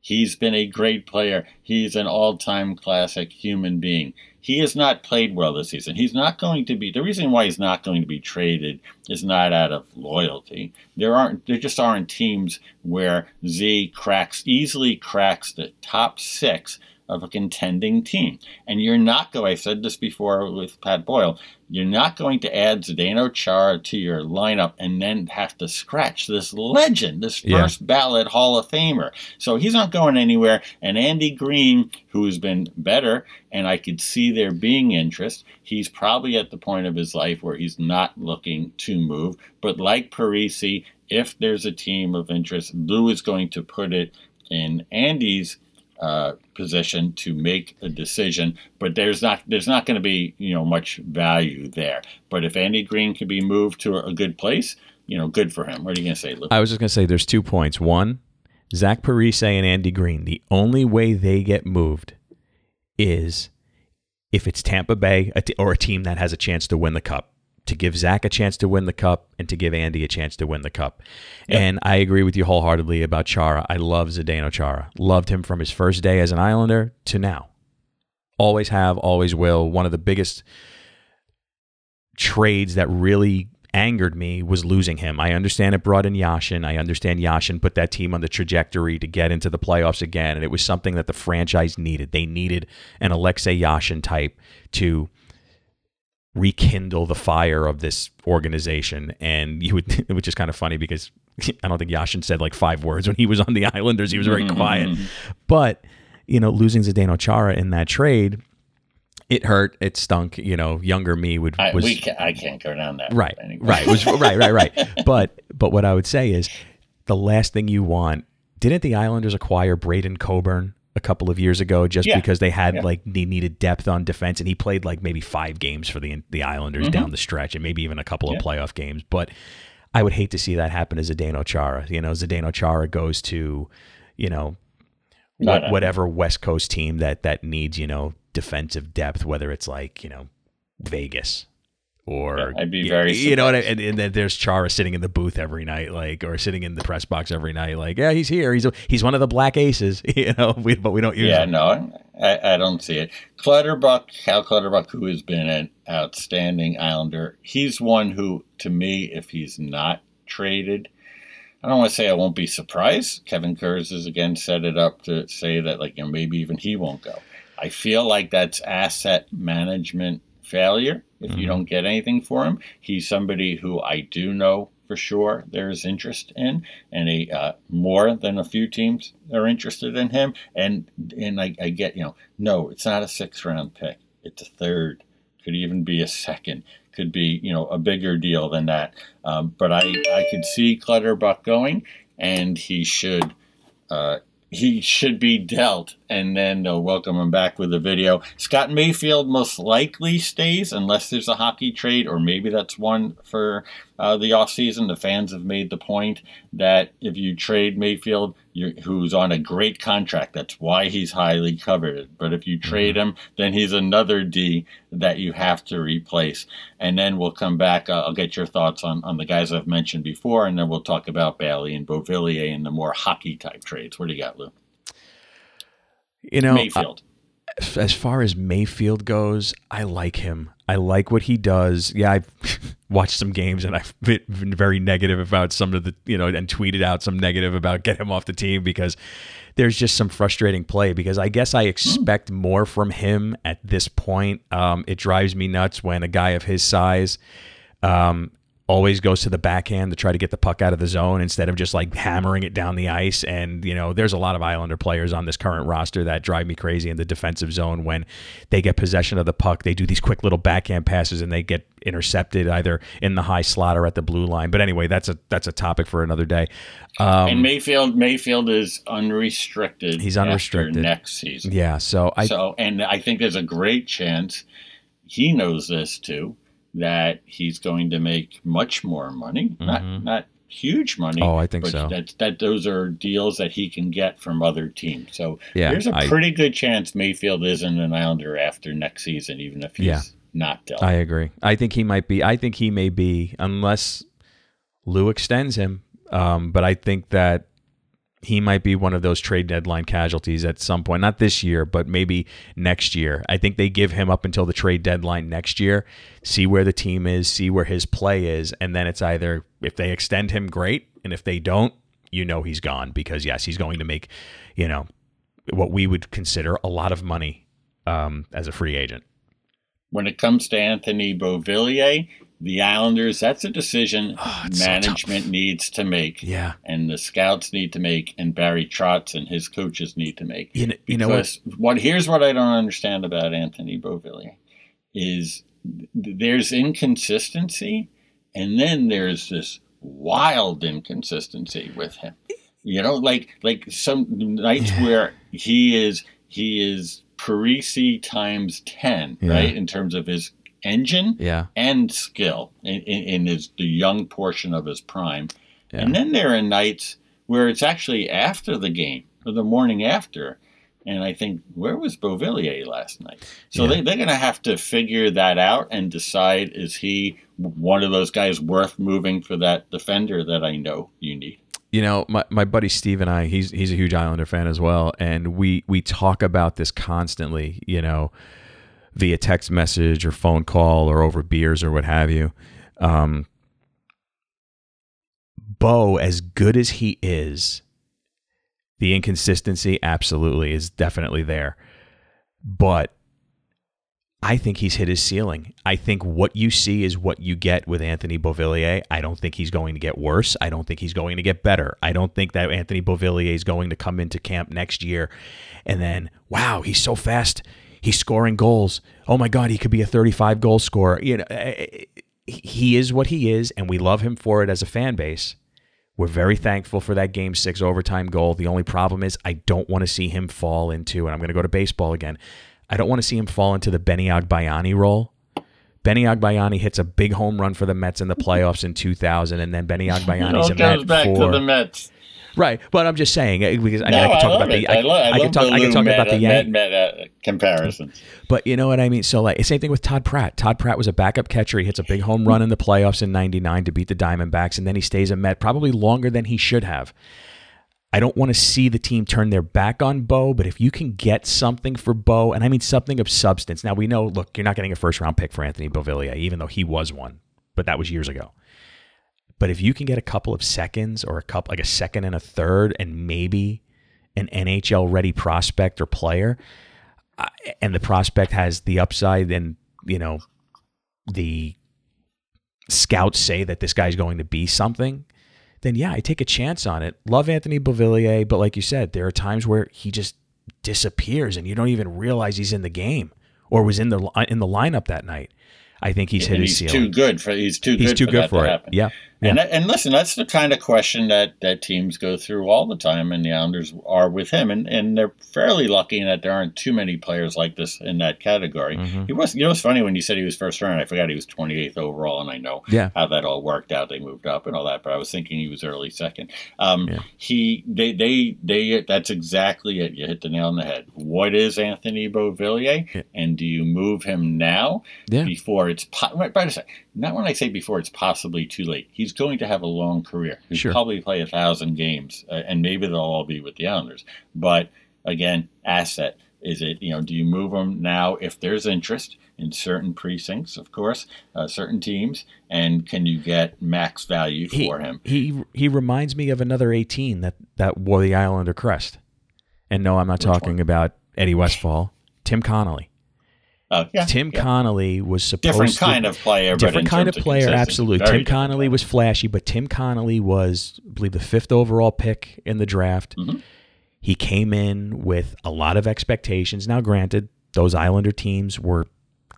He's been a great player. He's an all-time classic human being. He has not played well this season. He's not going to be the reason why he's not going to be traded is not out of loyalty. There aren't there just aren't teams where Z cracks easily cracks the top six of a contending team. And you're not going I said this before with Pat Boyle, you're not going to add Zdeno Chara to your lineup and then have to scratch this legend, this Yeah. first ballot Hall of Famer. So he's not going anywhere. And Andy Greene, who's been better, and I could see there being interest, he's probably at the point of his life where he's not looking to move. But like Parise, if there's a team of interest, Lou is going to put it in Andy's uh, position to make a decision, but there's not there's not going to be you know much value there. But if Andy Greene can be moved to a good place, you know, good for him. What are you going to say, Lou? I was just going to say there's two points. One, Zach Parise and Andy Greene, the only way they get moved is if it's Tampa Bay or a team that has a chance to win the cup. To give Zach a chance to win the cup and to give Andy a chance to win the cup. And I agree with you wholeheartedly about Chara. I love Zdeno Chara. Loved him from his first day as an Islander to now. Always have, always will. One of the biggest trades that really angered me was losing him. I understand it brought in Yashin. I understand Yashin put that team on the trajectory to get into the playoffs again, and it was something that the franchise needed. They needed an Alexei Yashin type to rekindle the fire of this organization. And you would, (laughs) which is kind of funny because (laughs) I don't think Yashin said like five words when he was on the (laughs) Islanders. He was very mm-hmm. quiet. But, you know, losing Zdeno Chara in that trade, it hurt. It stunk. You know, younger me would I, was can, I can't go down that right, right, was right, right, right. But but what I would say is the last thing you want. Didn't the Islanders acquire Braydon Coburn a couple of years ago just Yeah. because they had Yeah. like they needed depth on defense and he played like maybe five games for the the Islanders down the stretch and maybe even a couple of Mm-hmm. Playoff games. But I would hate to see that happen to Zdeno Chara. You know, Zdeno Chara goes to, you know, No, what, no. whatever West Coast team that that needs, you know, defensive depth, whether it's like, you know, Vegas or Yeah, I'd be you- very you know and, and then there's Chara sitting in the booth every night like or sitting in the press box every night like yeah he's here he's a, he's one of the black aces (laughs) you know we, but we don't use Yeah, him no, I, I don't see it. Clutterbuck, Cal Clutterbuck, who has been an outstanding Islander, he's one who, to me, if he's not traded, I don't want to say I won't be surprised. Kevin Kurz has again set it up to say that, like, you know, maybe even he won't go. I feel like that's asset management failure if you Mhm. don't get anything for him. He's somebody who I do know for sure there's interest in, and a uh, more than a few teams are interested in him. And and I, I get you know, no, it's not a sixth round pick. It's a third. Could even be a second. Could be you know a bigger deal than that. Um, but I I could see Clutterbuck going, and he should. Uh, he should be dealt, and then they'll welcome him back with a video. Scott Mayfield most likely stays unless there's a hockey trade, or maybe that's one for uh, the offseason. The fans have made the point that if you trade Mayfield, who's on a great contract, that's why he's highly coveted. But if you trade him, then he's another D that you have to replace. And then we'll come back. Uh, I'll get your thoughts on, on the guys I've mentioned before, and then we'll talk about Bailey and Beauvillier and the more hockey type trades. What do you got, Lou? you know Mayfield. As far as Mayfield goes, I like him. I like what he does. Yeah, I've (laughs) watched some games and I've been very negative about some of the, you know, and tweeted out some negative about (laughs) get him off the team because there's just some frustrating play because I guess I expect more from him at this point. Um, it drives me nuts when a guy of his size um, always goes to the backhand to try to get the puck out of the zone instead of just like hammering it down the ice. And, you know, there's a lot of Islander players on this current roster that drive me crazy in the defensive zone when they get possession of the puck. They do these quick little backhand passes and they get intercepted either in the high slot or at the blue line. But anyway, that's a that's a topic for another day. Um, and Mayfield Mayfield is unrestricted. He's unrestricted. next season. yeah, so I so, and I think there's a great chance he knows this too that he's going to make much more money. Not Mhm. not huge money. Oh, I think but so. That that those are deals that he can get from other teams. So yeah, there's a I, pretty good chance Mayfield isn't an Islander after next season, even if he's Yeah. not dealt. I agree. I think he might be. I think he may be, unless Lou extends him. Um, but I think that he might be one of those trade deadline casualties at some point. Not this year, but maybe next year. I think they give him up until the trade deadline next year, see where the team is, see where his play is, and then it's either if they extend him, great, and if they don't, you know he's gone because yes, he's going to make, you know, what we would consider a lot of money um, as a free agent. when it comes to Anthony Beauvillier, the Islanders, that's a decision (sighs) Oh, it's so management needs to make. Yeah. and the scouts need to make, and Barry Trotz and his coaches need to make. You know, you know what? What here's what I don't understand about Anthony Beauvillier is there's inconsistency, and then there's this wild inconsistency with him. You know, like like some nights Yeah. where he is he is Parise times ten, Yeah. right, in terms of his engine Yeah. and skill in, in, in his the young portion of his prime. Yeah. And then there are nights where it's actually after the game or the morning after. And I think, where was Beauvillier last night? So Yeah. they, they're going to have to figure that out and decide is he one of those guys worth moving for that defender that I know you need? you know my, my buddy steve and i he's he's a huge islander fan as well and we we talk about this constantly you know via text message or phone call or over beers or what have you um bo as good as he is the inconsistency absolutely is definitely there but I think he's hit his ceiling. I think what you see is what you get with Anthony Beauvillier. I don't think he's going to get worse. I don't think he's going to get better. I don't think that Anthony Beauvillier is going to come into camp next year and then, wow, he's so fast. He's scoring goals. Oh my God, he could be a 35 goal scorer. You know, eh, eh, he is what he is, and we love him for it as a fan base. We're very thankful for that game six overtime goal. The only problem is I don't want to see him fall into, and I'm going to go to baseball again. I don't want to see him fall into the Benny Agbayani role. Benny Agbayani hits a big home run for the Mets in the playoffs in 2000, and then Benny (laughs) Agbayani's a Met back for to the Mets. Right, but I'm just saying eh, because I mean no, I could talk I about it. the I, I, love, I, could talk I could talk meta, about the Yankees, meta comparisons. but you know what I mean. So like it's same thing with Todd Pratt. Todd Pratt was a backup catcher. He hits a big home run in the playoffs in '99 to beat the Diamondbacks, and then he stays a Met probably longer than he should have. I don't want to see the team turn their back on Bo, but if you can get something for Bo, and I mean something of substance. Now we know, look, you're not getting a first round pick for Anthony Beauvillier, even though he was one, but that was years ago. But if you can get a couple of seconds or a couple like a second and a third and maybe an NHL ready prospect or player and the prospect has the upside and you know the scouts say that this guy's going to be something then yeah, I take a chance on it. Love Anthony Beauvillier, but like you said, there are times where he just disappears and you don't even realize he's in the game or was in the in the lineup that night. I think he's hit and his he's ceiling. too good for he's too he's good too for good for to it. happen. Yeah. And and listen, that's the kind of question that, that teams go through all the time, and the Islanders are with him, and, and they're fairly lucky that there aren't too many players like this in that category. Mhm. He was, you know, it's funny when you said he was first round. I forgot he was 28th overall, and I know Yeah. how that all worked out. They moved up and all that, but I was thinking he was early second. Um, Yeah. He, they, they, they. That's exactly it. You hit the nail on the head. What is Anthony Beauvillier, Yeah. and do you move him now Yeah. before it's po- right, by the way, not when I say before it's possibly too late. He's going to have a long career. He'll Sure. probably play a thousand games, uh, and maybe they'll all be with the Islanders. But again, asset is it? You know, do you move him now if there's interest in certain precincts, of course, uh, certain teams, and can you get max value He, for him? he he reminds me of another 18 that that wore the Islander crest. And no, I'm not Which talking one? about Eddie Westfall. Tim Connolly. Uh, yeah, Tim yeah. Connolly was supposed different to kind of player, different kind of player, consistency, absolutely. Tim different Connolly was flashy, but Tim Connolly was, I believe, the fifth overall pick in the draft. Mhm. He came in with a lot of expectations. Now, granted, those Islander teams were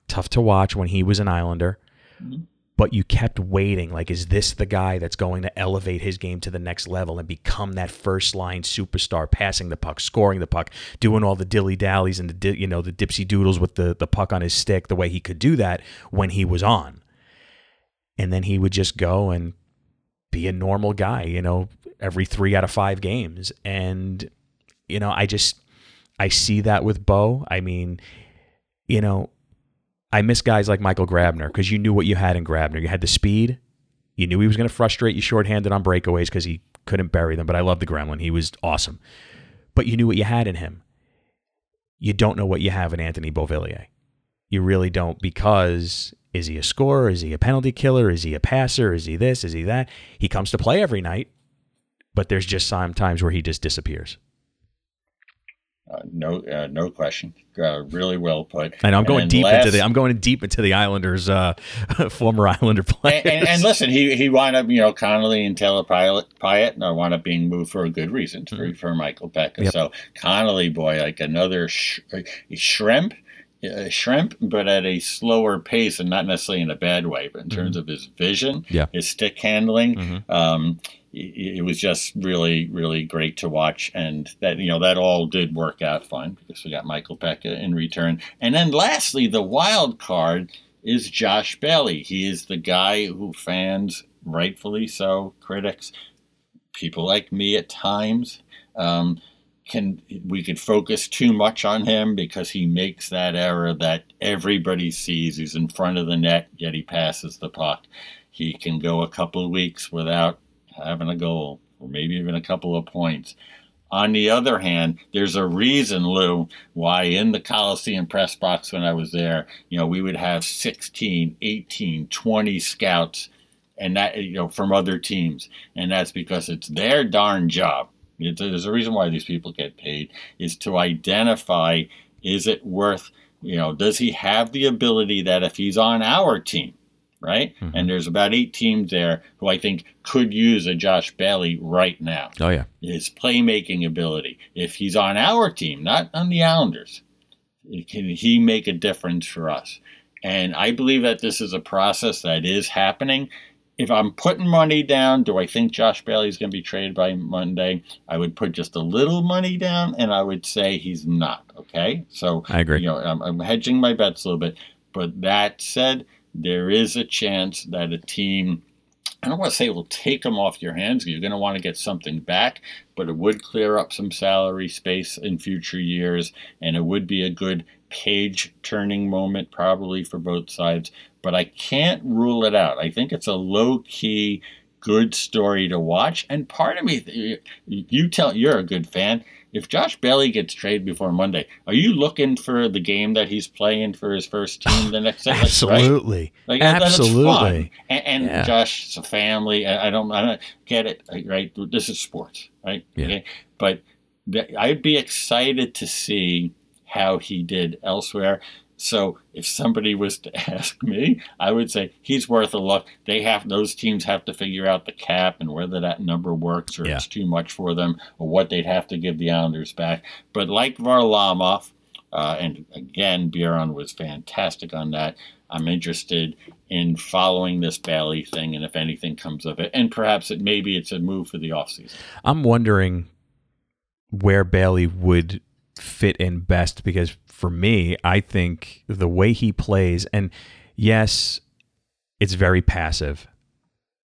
tough to watch when he was an Islander, Mhm. But you kept waiting. Like, is this the guy that's going to elevate his game to the next level and become that first line superstar, passing the puck, scoring the puck, doing all the dilly dallies and the you know the dipsy doodles with the the puck on his stick, the way he could do that when he was on, and then he would just go and be a normal guy, you know, every three out of five games, and you know, I just I see that with Bo. I mean, you know, I miss guys like Michael Grabner because you knew what you had in Grabner. You had the speed. You knew he was going to frustrate you shorthanded on breakaways because he couldn't bury them. But I love the Gremlin. He was awesome. But you knew what you had in him. You don't know what you have in Anthony Beauvillier. You really don't because is he a scorer? Is he a penalty killer? Is he a passer? Is he this? Is he that? He comes to play every night, but there's just some times where he just disappears. Uh, no, uh, no question. Uh, really well put. I know I'm going then deep last- into the I'm going deep into the Islanders, uh, (laughs) former Islander players. and, and, and listen, he he wound up, you know, Connolly and Taylor Pyatt, Pyatt uh, wound up being moved for a good reason for, for Michael. Mm-hmm. Yep. So Connolly, boy, like another sh- shrimp, uh, shrimp, but at a slower pace, and not necessarily in a bad way, but in terms of his vision, Mm-hmm. Yeah. his stick handling. Mhm. Um, it, it was just really, really great to watch, and that you know that all did work out fine because we got Michael Peca in return. And then lastly, the wild card is Josh Bailey. He is the guy who fans, rightfully so, critics, people like me at times, um, can we could focus too much on him because he makes that error that everybody sees. He's in front of the net, yet he passes the puck. He can go a couple of weeks without having a goal, or maybe even a couple of points. On the other hand, there's a reason, Lou, why in the Coliseum press box when I was there, you know, we would have 16, 18, 20 scouts and that, you know, from other teams. And that's because it's their darn job. There's a reason why these people get paid is to identify is it worth you know, does he have the ability that if he's on our team, right? Mm-hmm. And there's about eight teams there who I think could use a Josh Bailey right now. Oh yeah, his playmaking ability. If he's on our team, not on the Islanders, can he make a difference for us? And I believe that this is a process that is happening. If I'm putting money down, do I think Josh Bailey is going to be traded by Monday? I would put just a little money down, and I would say he's not. Okay, so I agree. You know, I'm, I'm hedging my bets a little bit. But that said, there is a chance that a team I don't want to say it will take them off your hands. You're going to want to get something back, but it would clear up some salary space in future years, and it would be a good page turning moment probably for both sides. But I can't rule it out. I think it's a low key good story to watch. And part of me, you tell, you're a good fan if Josh Bailey gets traded before Monday, are you looking for the game that he's playing for his first team the next day? Absolutely, right? like, absolutely. And, and yeah. Josh's a family. I don't, I don't get it. Right? This is sports, right? Yeah. Okay? But I'd be excited to see how he did elsewhere. So if somebody was to (laughs) ask me, I would say he's worth a look. They have those teams have to figure out the cap and whether that number works or yeah. it's too much for them or what they'd have to give the Islanders back. But like Varlamov, uh, and again, Biron was fantastic on that. I'm interested in following this Bailey thing and if anything comes of it. And perhaps it maybe it's a move for the offseason. I'm wondering where Bailey would fit in best because for me, I think the way he plays, and yes, it's very passive.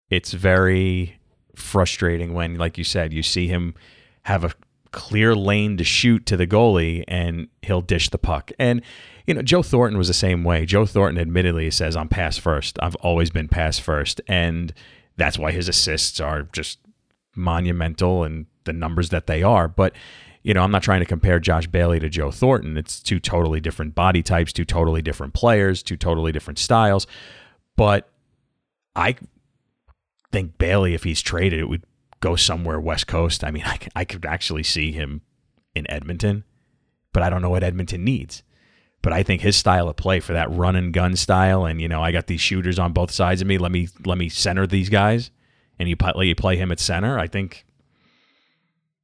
It's very frustrating when, like you said, you see him have a clear lane to shoot to the goalie and he'll dish the puck. And, you know, Joe Thornton was the same way. Joe Thornton admittedly says, I'm pass first. I've always been pass first. And that's why his assists are just monumental and the numbers that they are. But you know, I'm not trying to compare Josh Bailey to Joe Thornton. It's two totally different body types, two totally different players, two totally different styles. But I think Bailey, if he's traded, it would go somewhere West Coast. I mean, (laughs) I, I could actually see him in Edmonton, but I don't know what Edmonton needs. But I think his style of play for that run and gun style, and you know, I got these shooters on both sides of me. Let me let me center these guys, and you play you play him at center. I think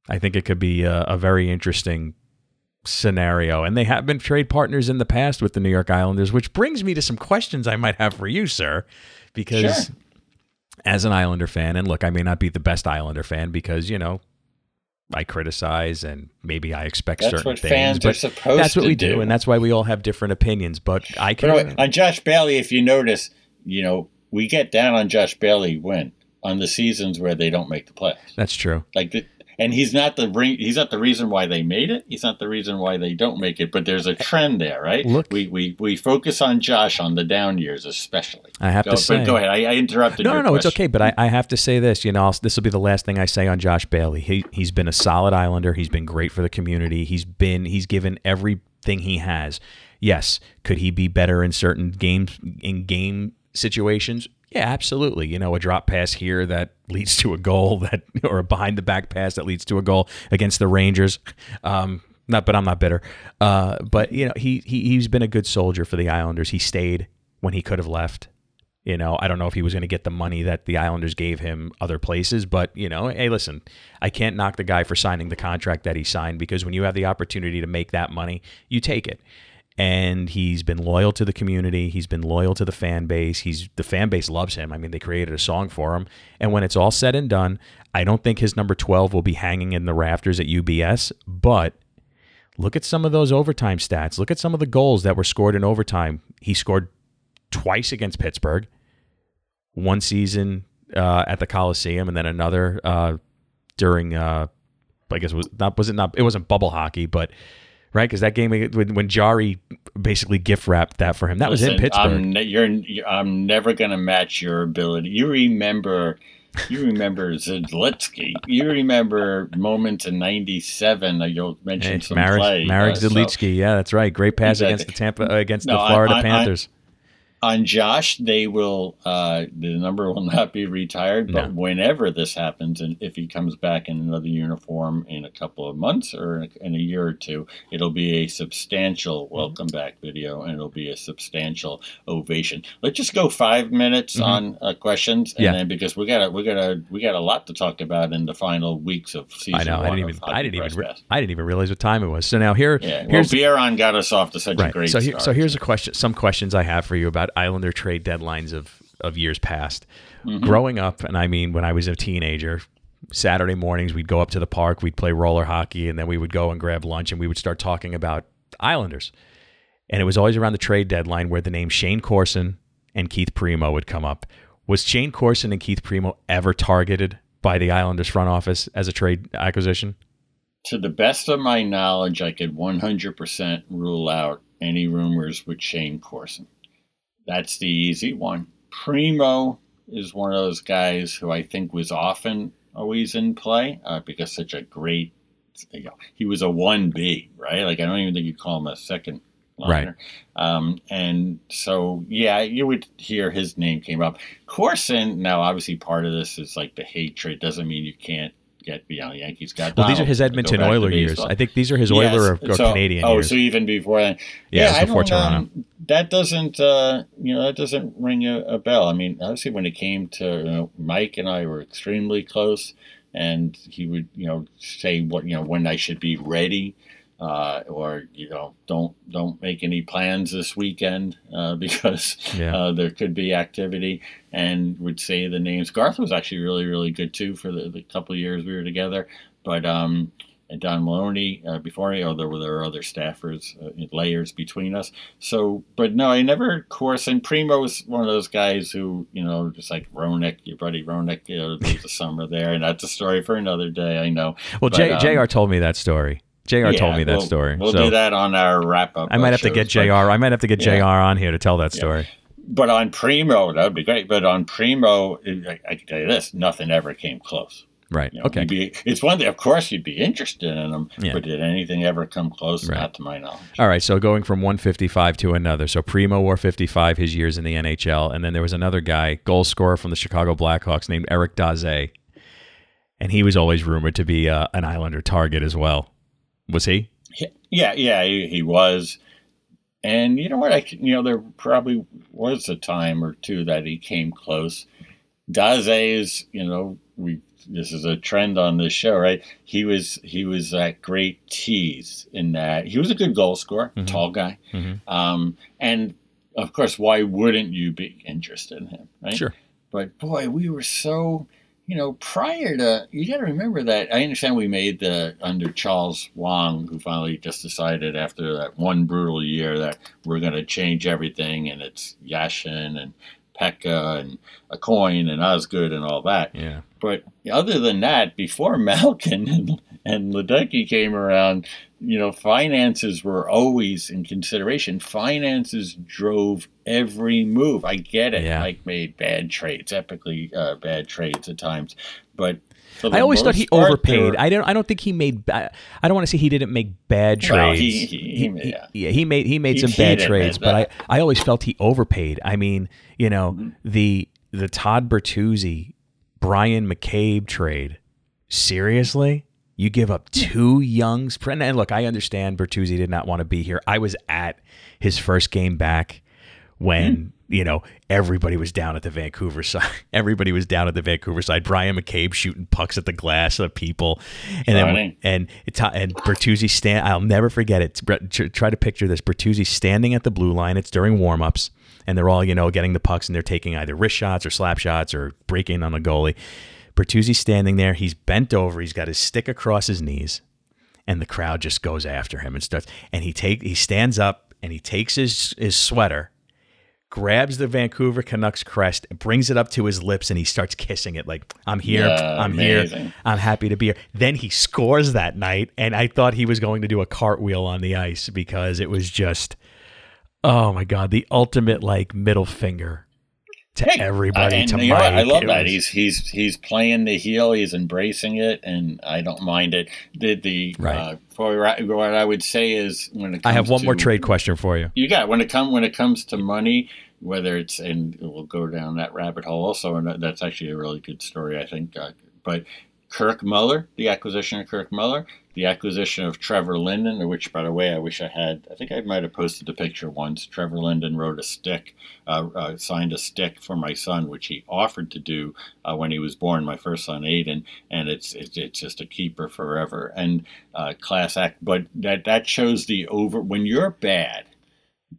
I think it could be a, a very interesting scenario. And they have been trade partners in the past with the New York Islanders, which brings me to some questions I might have for you, sir. Because sure. as an Islander fan, and look, I may not be the best Islander fan because, you know, I criticize and maybe I expect that's certain what things. Fans but are supposed that's what we do. do, and that's why we all have different opinions. But I can. But on Josh Bailey, if you notice, you know, we get down on Josh Bailey when on the seasons where they don't make the playoffs. That's true. Like the, and he's not the he's not the reason why they made it. He's not the reason why they don't make it. But there's a trend there, right? Look, we we, we focus on Josh on the down years, especially. I have to say, go ahead. I, I interrupted. No, no, no. Question. It's okay, but I, I have to say this. You know, this will be the last thing I say on Josh Bailey. He he's been a solid Islander. He's been great for the community. He's been he's given everything he has. Yes, could he be better in certain games in game situations? Yeah, absolutely. You know, a drop pass here that leads to a goal (laughs) that, or a behind the back pass that leads to a goal against the Rangers. Um, not, but I'm not bitter. Uh, but you know, he he he's been a good soldier for the Islanders. He stayed when he could have left. You know, I don't know if he was going to get the money that the Islanders gave him other places, but you know, hey, listen, I can't knock the guy for signing the contract that he signed because when you have the opportunity to make that money, you take it and he's been loyal to the community. He's been loyal to the fan base. He's the fan base loves him. I mean, they created a song for him. And when it's all said and done, I don't think his number 12 will be hanging in the rafters at UBS, but look at some of those overtime stats. Look at some of the goals that were scored in overtime. He scored twice against Pittsburgh. One season uh, at the Coliseum and then another uh, during uh, I guess was not was it not it wasn't bubble hockey, but right? Because that game when, when Jarry basically gift wrapped that for him, that Listen, was in Pittsburgh. I'm, ne- you're, I'm never going to match your ability. You remember. You remember Zidlicky. You remember moments in '97. You'll mention hey, some Marek, play. Marek uh, Zidlicky. So. Yeah, that's right. Great pass exactly. against the Tampa uh, against no, the Florida I, I, Panthers. On Josh, they will. Uh, the number will (laughs) not be retired, but No. whenever this happens, and if he comes back in another uniform in a couple of months or in a, year or two, it'll be a substantial welcome back video, and it'll be a substantial ovation. Let's just go five minutes Mhm. on uh, questions, and Yeah. then because we got we got a we got a lot to talk about in the final weeks of season. I know. I didn't even. I didn't even. Re- I didn't even realize what time it was. So now here. Yeah, here's the- Biron got us off to such a right. great So here, start. so here's a question. Some questions I have for you about Islander trade deadlines of of years past. Mm-hmm. Growing up, and I mean when I was a teenager, Saturday mornings we'd go up to the park, we'd play roller hockey, and then we would go and grab lunch, and we would start talking about Islanders. And it was always around the trade deadline where the name Shayne Corson and Keith Primeau would come up. Was Shayne Corson and Keith Primeau ever targeted by the Islanders front office as a trade acquisition? to the best of my knowledge, I could 100% rule out any rumors with Shayne Corson. That's the easy one. Primeau is one of those guys who I think was often always in play uh, because such a great, you know, he was a 1B, right? Like, I don't even think you'd call him a second liner. Um, and so, yeah, you would hear his name came up. Corson, now, obviously, part of this is like the hatred. Doesn't mean you can't get, know, Yankees got Well, these are his Edmonton Oiler years. I think these are his Yes, Oiler or, or so- Canadian oh, years. so even before then. Yeah, I before Toronto. um, that doesn't, uh, you know, that doesn't ring a, a bell. I mean, obviously, when it came to you know, Mike and I were extremely close, and he would, you know, say what you know when I should be ready, uh, or you know, don't don't make any plans this weekend uh, (laughs) because Yeah. uh, there could be activity, and would say the names. Garth was actually really really good too for the, the couple of years we were together, but um, and Don Maloney uh, before me, or there were there were other staffers, uh, layers between us. So, but no, I never of course. And Primeau was one of those guys who, you know, just like Roenick, your buddy Roenick, you know, there's a summer there, and that's a story for another day. I know. Well, But, J, um, Jr. told me that story. Jr. Yeah, told me that we'll- story. We'll so do that on our wrap up. I might have to get Jr. I might have to get Yeah. Jr. on here to tell that story. But on Primeau, that would be great. But on Primeau, I, I can tell you this: nothing ever came close. Right. You know, okay. be, it's one thing, of course, you'd be interested in them, Yeah. but did anything ever come close? Right. Not to my knowledge. All right. So going from 155 to another. So Primeau wore 55 his years in the NHL, and then there was another guy, goal scorer from the Chicago Blackhawks, named Eric Daze, and he was always rumored to be uh, an Islander target as well. Was he? Yeah, yeah, he, he was. And you know what? I you know there probably was a time or two that he came close. Daze is you know we this is a trend on this show, right? He was he was that great tease in that he was a good goal scorer, Mhm. tall guy, Mhm. um, and of course, why wouldn't you be interested in him, right? Sure. But boy, we were so, you know, prior to, you got to remember that. I understand we made the, under Charles Wang, who finally just decided after that one brutal year that we're going to change everything and it's Yashin and Peca and Aucoin and Osgood and all that. Yeah. But other than that, before (laughs) Malkin and, and Ledecky came around, you know, finances were always in consideration. Finances drove every move. I get it. Yeah. Mike made bad trades, epically uh, bad trades at times, but I always thought he part, overpaid. were- I don't. I don't think he made. ba- I don't want to say he didn't make bad trades. Well, he- he- he- yeah. yeah, he made he made He- some bad trades, but I. I always felt he overpaid. I mean, you know, Mm-hmm. the the Todd Bertuzzi, Bryan McCabe trade. Seriously, you give up two Youngs. And look, I understand Bertuzzi did not want to be here. I was at his first game back when Mm-hmm. you know everybody was down at the Vancouver side. (laughs) Everybody was down at the Vancouver side. Bryan McCabe shooting pucks at the glass of people, and then and and Bertuzzi stand. I'll never forget it. Try to picture this: Bertuzzi standing at the blue line. It's during warmups, and they're all you know getting the pucks, and they're taking either wrist shots or slap shots or breaking on the goalie. Bertuzzi's standing there. He's bent over. He's got his stick across his knees, and the crowd just goes after him and starts. And he take he stands up and he takes his his sweater grabs the Vancouver Canucks crest, brings it up to his lips, and he starts kissing it like, I'm here, Yeah, I'm amazing. here, I'm happy to be here. Then he scores that night, and I thought he was going to do a cartwheel on the ice because it was just, oh my God, the ultimate like middle finger to Hey, everybody. I, to know? I love that. He's he's he's playing the heel. He's embracing it, and I don't mind it. The the Right. uh, for what I would say is when it comes I have one more to- trade question for you. You got when it come when it comes to money. whether it's and we'll go down that rabbit hole also, and that's actually a really good story, I think. Uh, but Kirk Muller, the acquisition of Kirk Muller, the acquisition of Trevor Linden, which, by the way, I wish I had. I think I might have posted a picture once. Trevor Linden wrote a stick, uh, uh, signed a stick for my son, which he offered to do uh, when he was born, my first son, Aiden, and it's it's, it's just a keeper forever. And uh, class act, but that that shows the over when you're bad.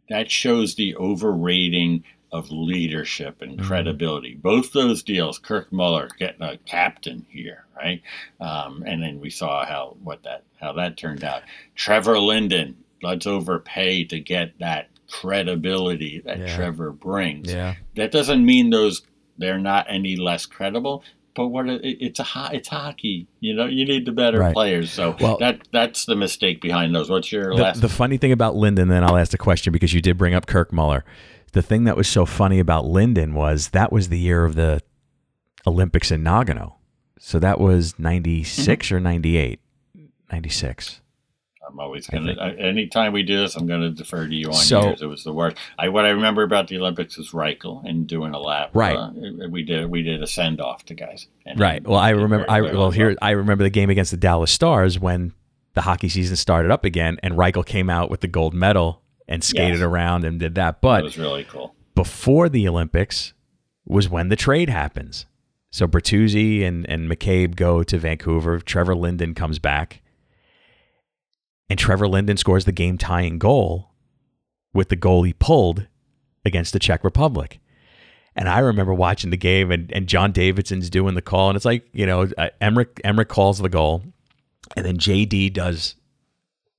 That shows the overrating of leadership and mm-hmm. credibility. Mm-hmm. Both those deals, Kirk Muller getting a captain here, right? Um, and then we saw how what that how that turned out. Trevor Linden, let's overpay to get that credibility that yeah. Trevor brings. Yeah. That doesn't mean those they're not any less credible. But what it's a it's hockey, you know. You need the better right. players, so well, that that's the mistake behind those. What's your the, last? The funny thing about Linden, then I'll ask the question because you did bring up Kirk Muller the thing that was so funny about Linden was that was the year of the Olympics in Nagano. So that was 96 mm-hmm. or 98? 96. I'm always gonna. Anytime we do this, I'm gonna defer to you on so, years. It was the worst. I what I remember about the Olympics was Reichel and doing a lap. Right. Uh, we did we did a send off to guys. right. Well, I remember. Very, very I well here I remember the game against the Dallas Stars when the hockey season started up again, and Reichel came out with the gold medal and skated yes. around and did that. But it was really cool. Before the Olympics was when the trade happens. So Bertuzzi and, and McCabe go to Vancouver. Trevor Linden comes back. And Trevor Linden scores the game tying goal with the goal he pulled against the Czech Republic. And I remember watching the game and, and John Davidson's doing the call. And it's like, you know, uh, Emrick, Emrick calls the goal. And then JD does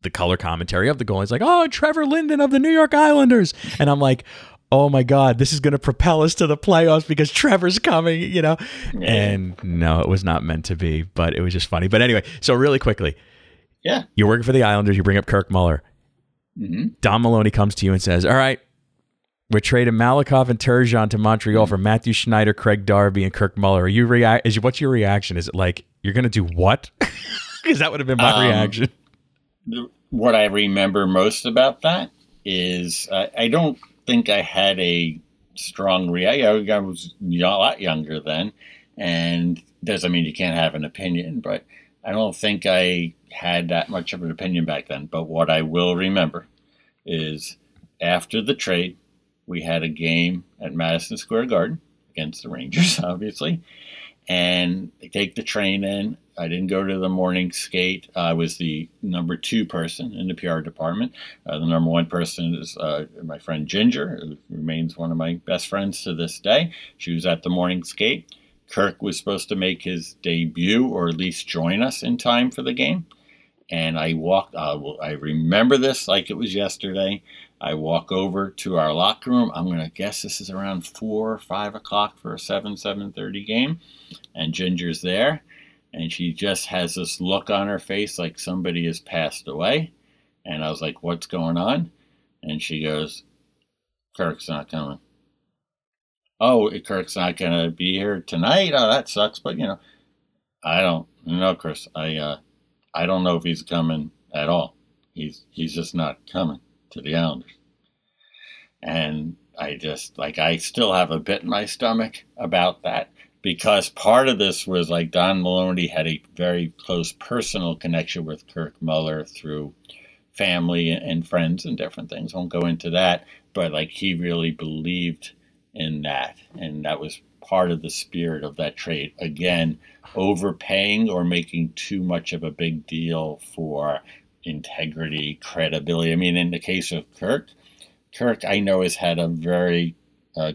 the color commentary of the goal. He's like, "Oh, Trevor Linden of the New York Islanders," and I'm like, "Oh my God, this is going to propel us to the playoffs because Trevor's coming," you know. Yeah. And no, it was not meant to be, but it was just funny. But anyway, so really quickly, yeah, you're working for the Islanders. You bring up Kirk Muller. Mm-hmm. Don Maloney comes to you and says, "All right." We're trading Malakhov and Turgeon to Montreal mm-hmm. for Matthew Schneider, Craig Darby, and Kirk Muller. Are you react? Is what's your reaction? Is it like you're going to do what? (laughs) Because that would have been my um, reaction what I remember most about that is I, don't think I had a strong reaction. I was a lot younger then, and doesn't mean you can't have an opinion, but I don't think I had that much of an opinion back then. But what I will remember is after the trade, we had a game at Madison Square Garden against the Rangers, (laughs) obviously, and they take the train in. I didn't go to the morning skate. I was the number two person in the PR department. Uh, the number one person is uh, my friend Ginger, who remains one of my best friends to this day. She was at the morning skate. Kirk was supposed to make his debut or at least join us in time for the game. And I walked, uh, I remember this like it was yesterday. I walk over to our locker room. I'm going to guess this is around four or five o'clock for a seven, seven thirty game. And Ginger's there and she just has this look on her face like somebody has passed away. And I was like, What's going on? And she goes, Kirk's not coming. Oh, Kirk's not going to be here tonight? Oh, that sucks. But, you know, I don't know, Chris. I, uh, I don't know if he's coming at all. He's, he's just not coming to the Islanders. And I just, like, I still have a bit in my stomach about that because part of this was like Don Maloney had a very close personal connection with Kirk Muller through family and friends and different things. Won't go into that, but like he really believed in that, and that was part of the spirit of that trade. Again, overpaying or making too much of a big deal for integrity, credibility. I mean, in the case of Kirk, Kirk, I know has had a very uh,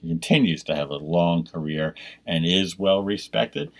continues to have a long career and is well respected.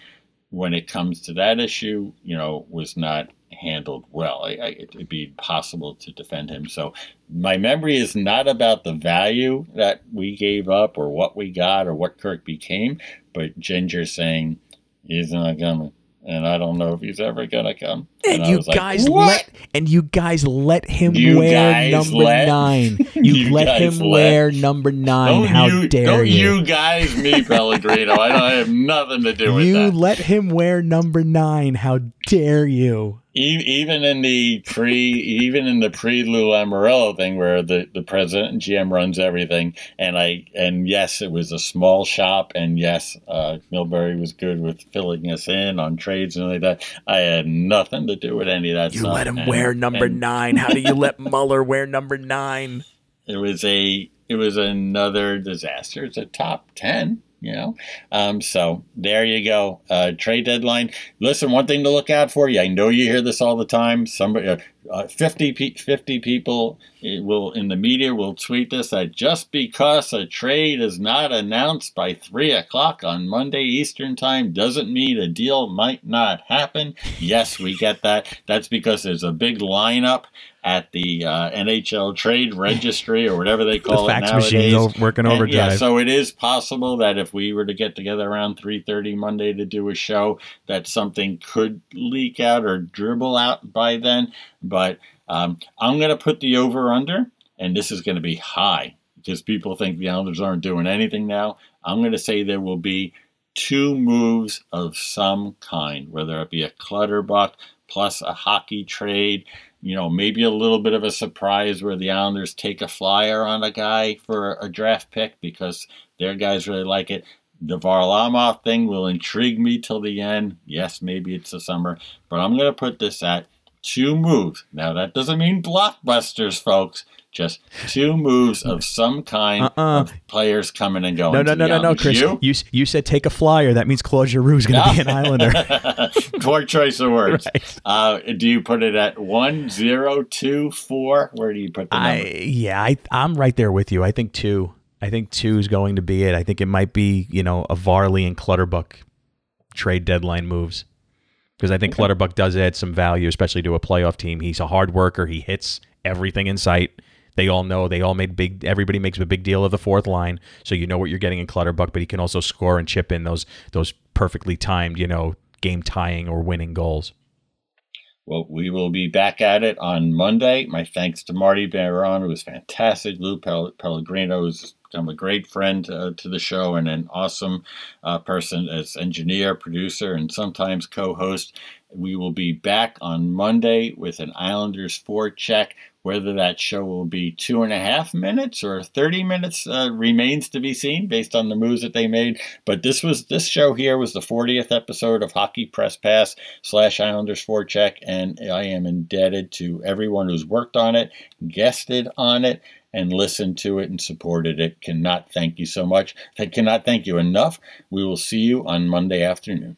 When it comes to that issue, you know, was not handled well. I, I, it'd be impossible to defend him. So my memory is not about the value that we gave up or what we got or what Kirk became, but Ginger saying he's not coming and I don't know if he's ever gonna come. And, and you guys like, let and you guys let him you wear number let, nine. (laughs) You, you let him let, wear number nine. How dare you, dare don't you? you guys me, Pellegrino. I don't I have nothing to do (laughs) with you that. You let him wear number nine. How dare you? Even in the pre even in the pre Lou Lamoriello thing where the, the president and GM runs everything and I and yes it was a small shop and yes uh, Milbury was good with filling us in on trades and like that. I had nothing to do with any of that you stuff. let him and, wear number and nine. How do you let (laughs) Muller wear number nine? It was a it was another disaster. It's a top 10 you know? Um, so there you go. Uh, trade deadline. Listen one thing to look out for you i know you hear this all the time. Somebody uh, uh, 50, pe- 50 people will in the media will tweet this that just because a trade is not announced by 3 o'clock on monday eastern time doesn't mean a deal might not happen. Yes we get that. That's because there's a big lineup at the uh, NHL trade registry or whatever they call the it fax nowadays. machine's working And, overdrive yeah, so it is possible that if we were to get together around 3:30 Monday to do a show, that something could leak out or dribble out by then. But um, I'm going to put the over under, and this is going to be high because people think the Islanders aren't doing anything now. I'm going to say there will be two moves of some kind, whether it be a Clutterbuck plus a hockey trade you know, maybe a little bit of a surprise where the Islanders take a flyer on a guy for a draft pick because their guys really like it. The Varlamov thing will intrigue me till the end. Yes, maybe it's the summer, but I'm going to put this at two moves. Now, that doesn't mean blockbusters, folks. Just two moves of some kind Uh-uh. of players coming and going. no no no no no Chris You? you you said take a flyer that means Claude Giroux is going to be an Islander (laughs) Poor choice of words. Right. Uh, do you put it at one, zero, two, four? Where do you put the number? I yeah, I I'm right there with you. I think two. I think two is going to be it. I think it might be you know a Varley and Clutterbuck trade deadline moves because I think Clutterbuck does add some value, especially to a playoff team. He's a hard worker. He hits everything in sight. They all know. They all made big. Everybody makes a big deal of the fourth line, so you know what you're getting in Clutterbuck. But he can also score and chip in those those perfectly timed, you know, game tying or winning goals. Well, we will be back at it on Monday. My thanks to Marty Barron, who was fantastic. Lou Pel- Pellegrino has become a great friend uh, to the show and an awesome uh, person as engineer, producer, and sometimes co-host. We will be back on Monday with an Islanders forecheck. Whether that show will be two and a half minutes or 30 minutes uh, remains to be seen based on the moves that they made. But this was this show here was the 40th episode of Hockey Press Pass slash Islanders forecheck, and I am indebted to everyone who's worked on it, guested on it, and listened to it and supported it. Cannot thank you so much. I cannot thank you enough. We will see you on Monday afternoon.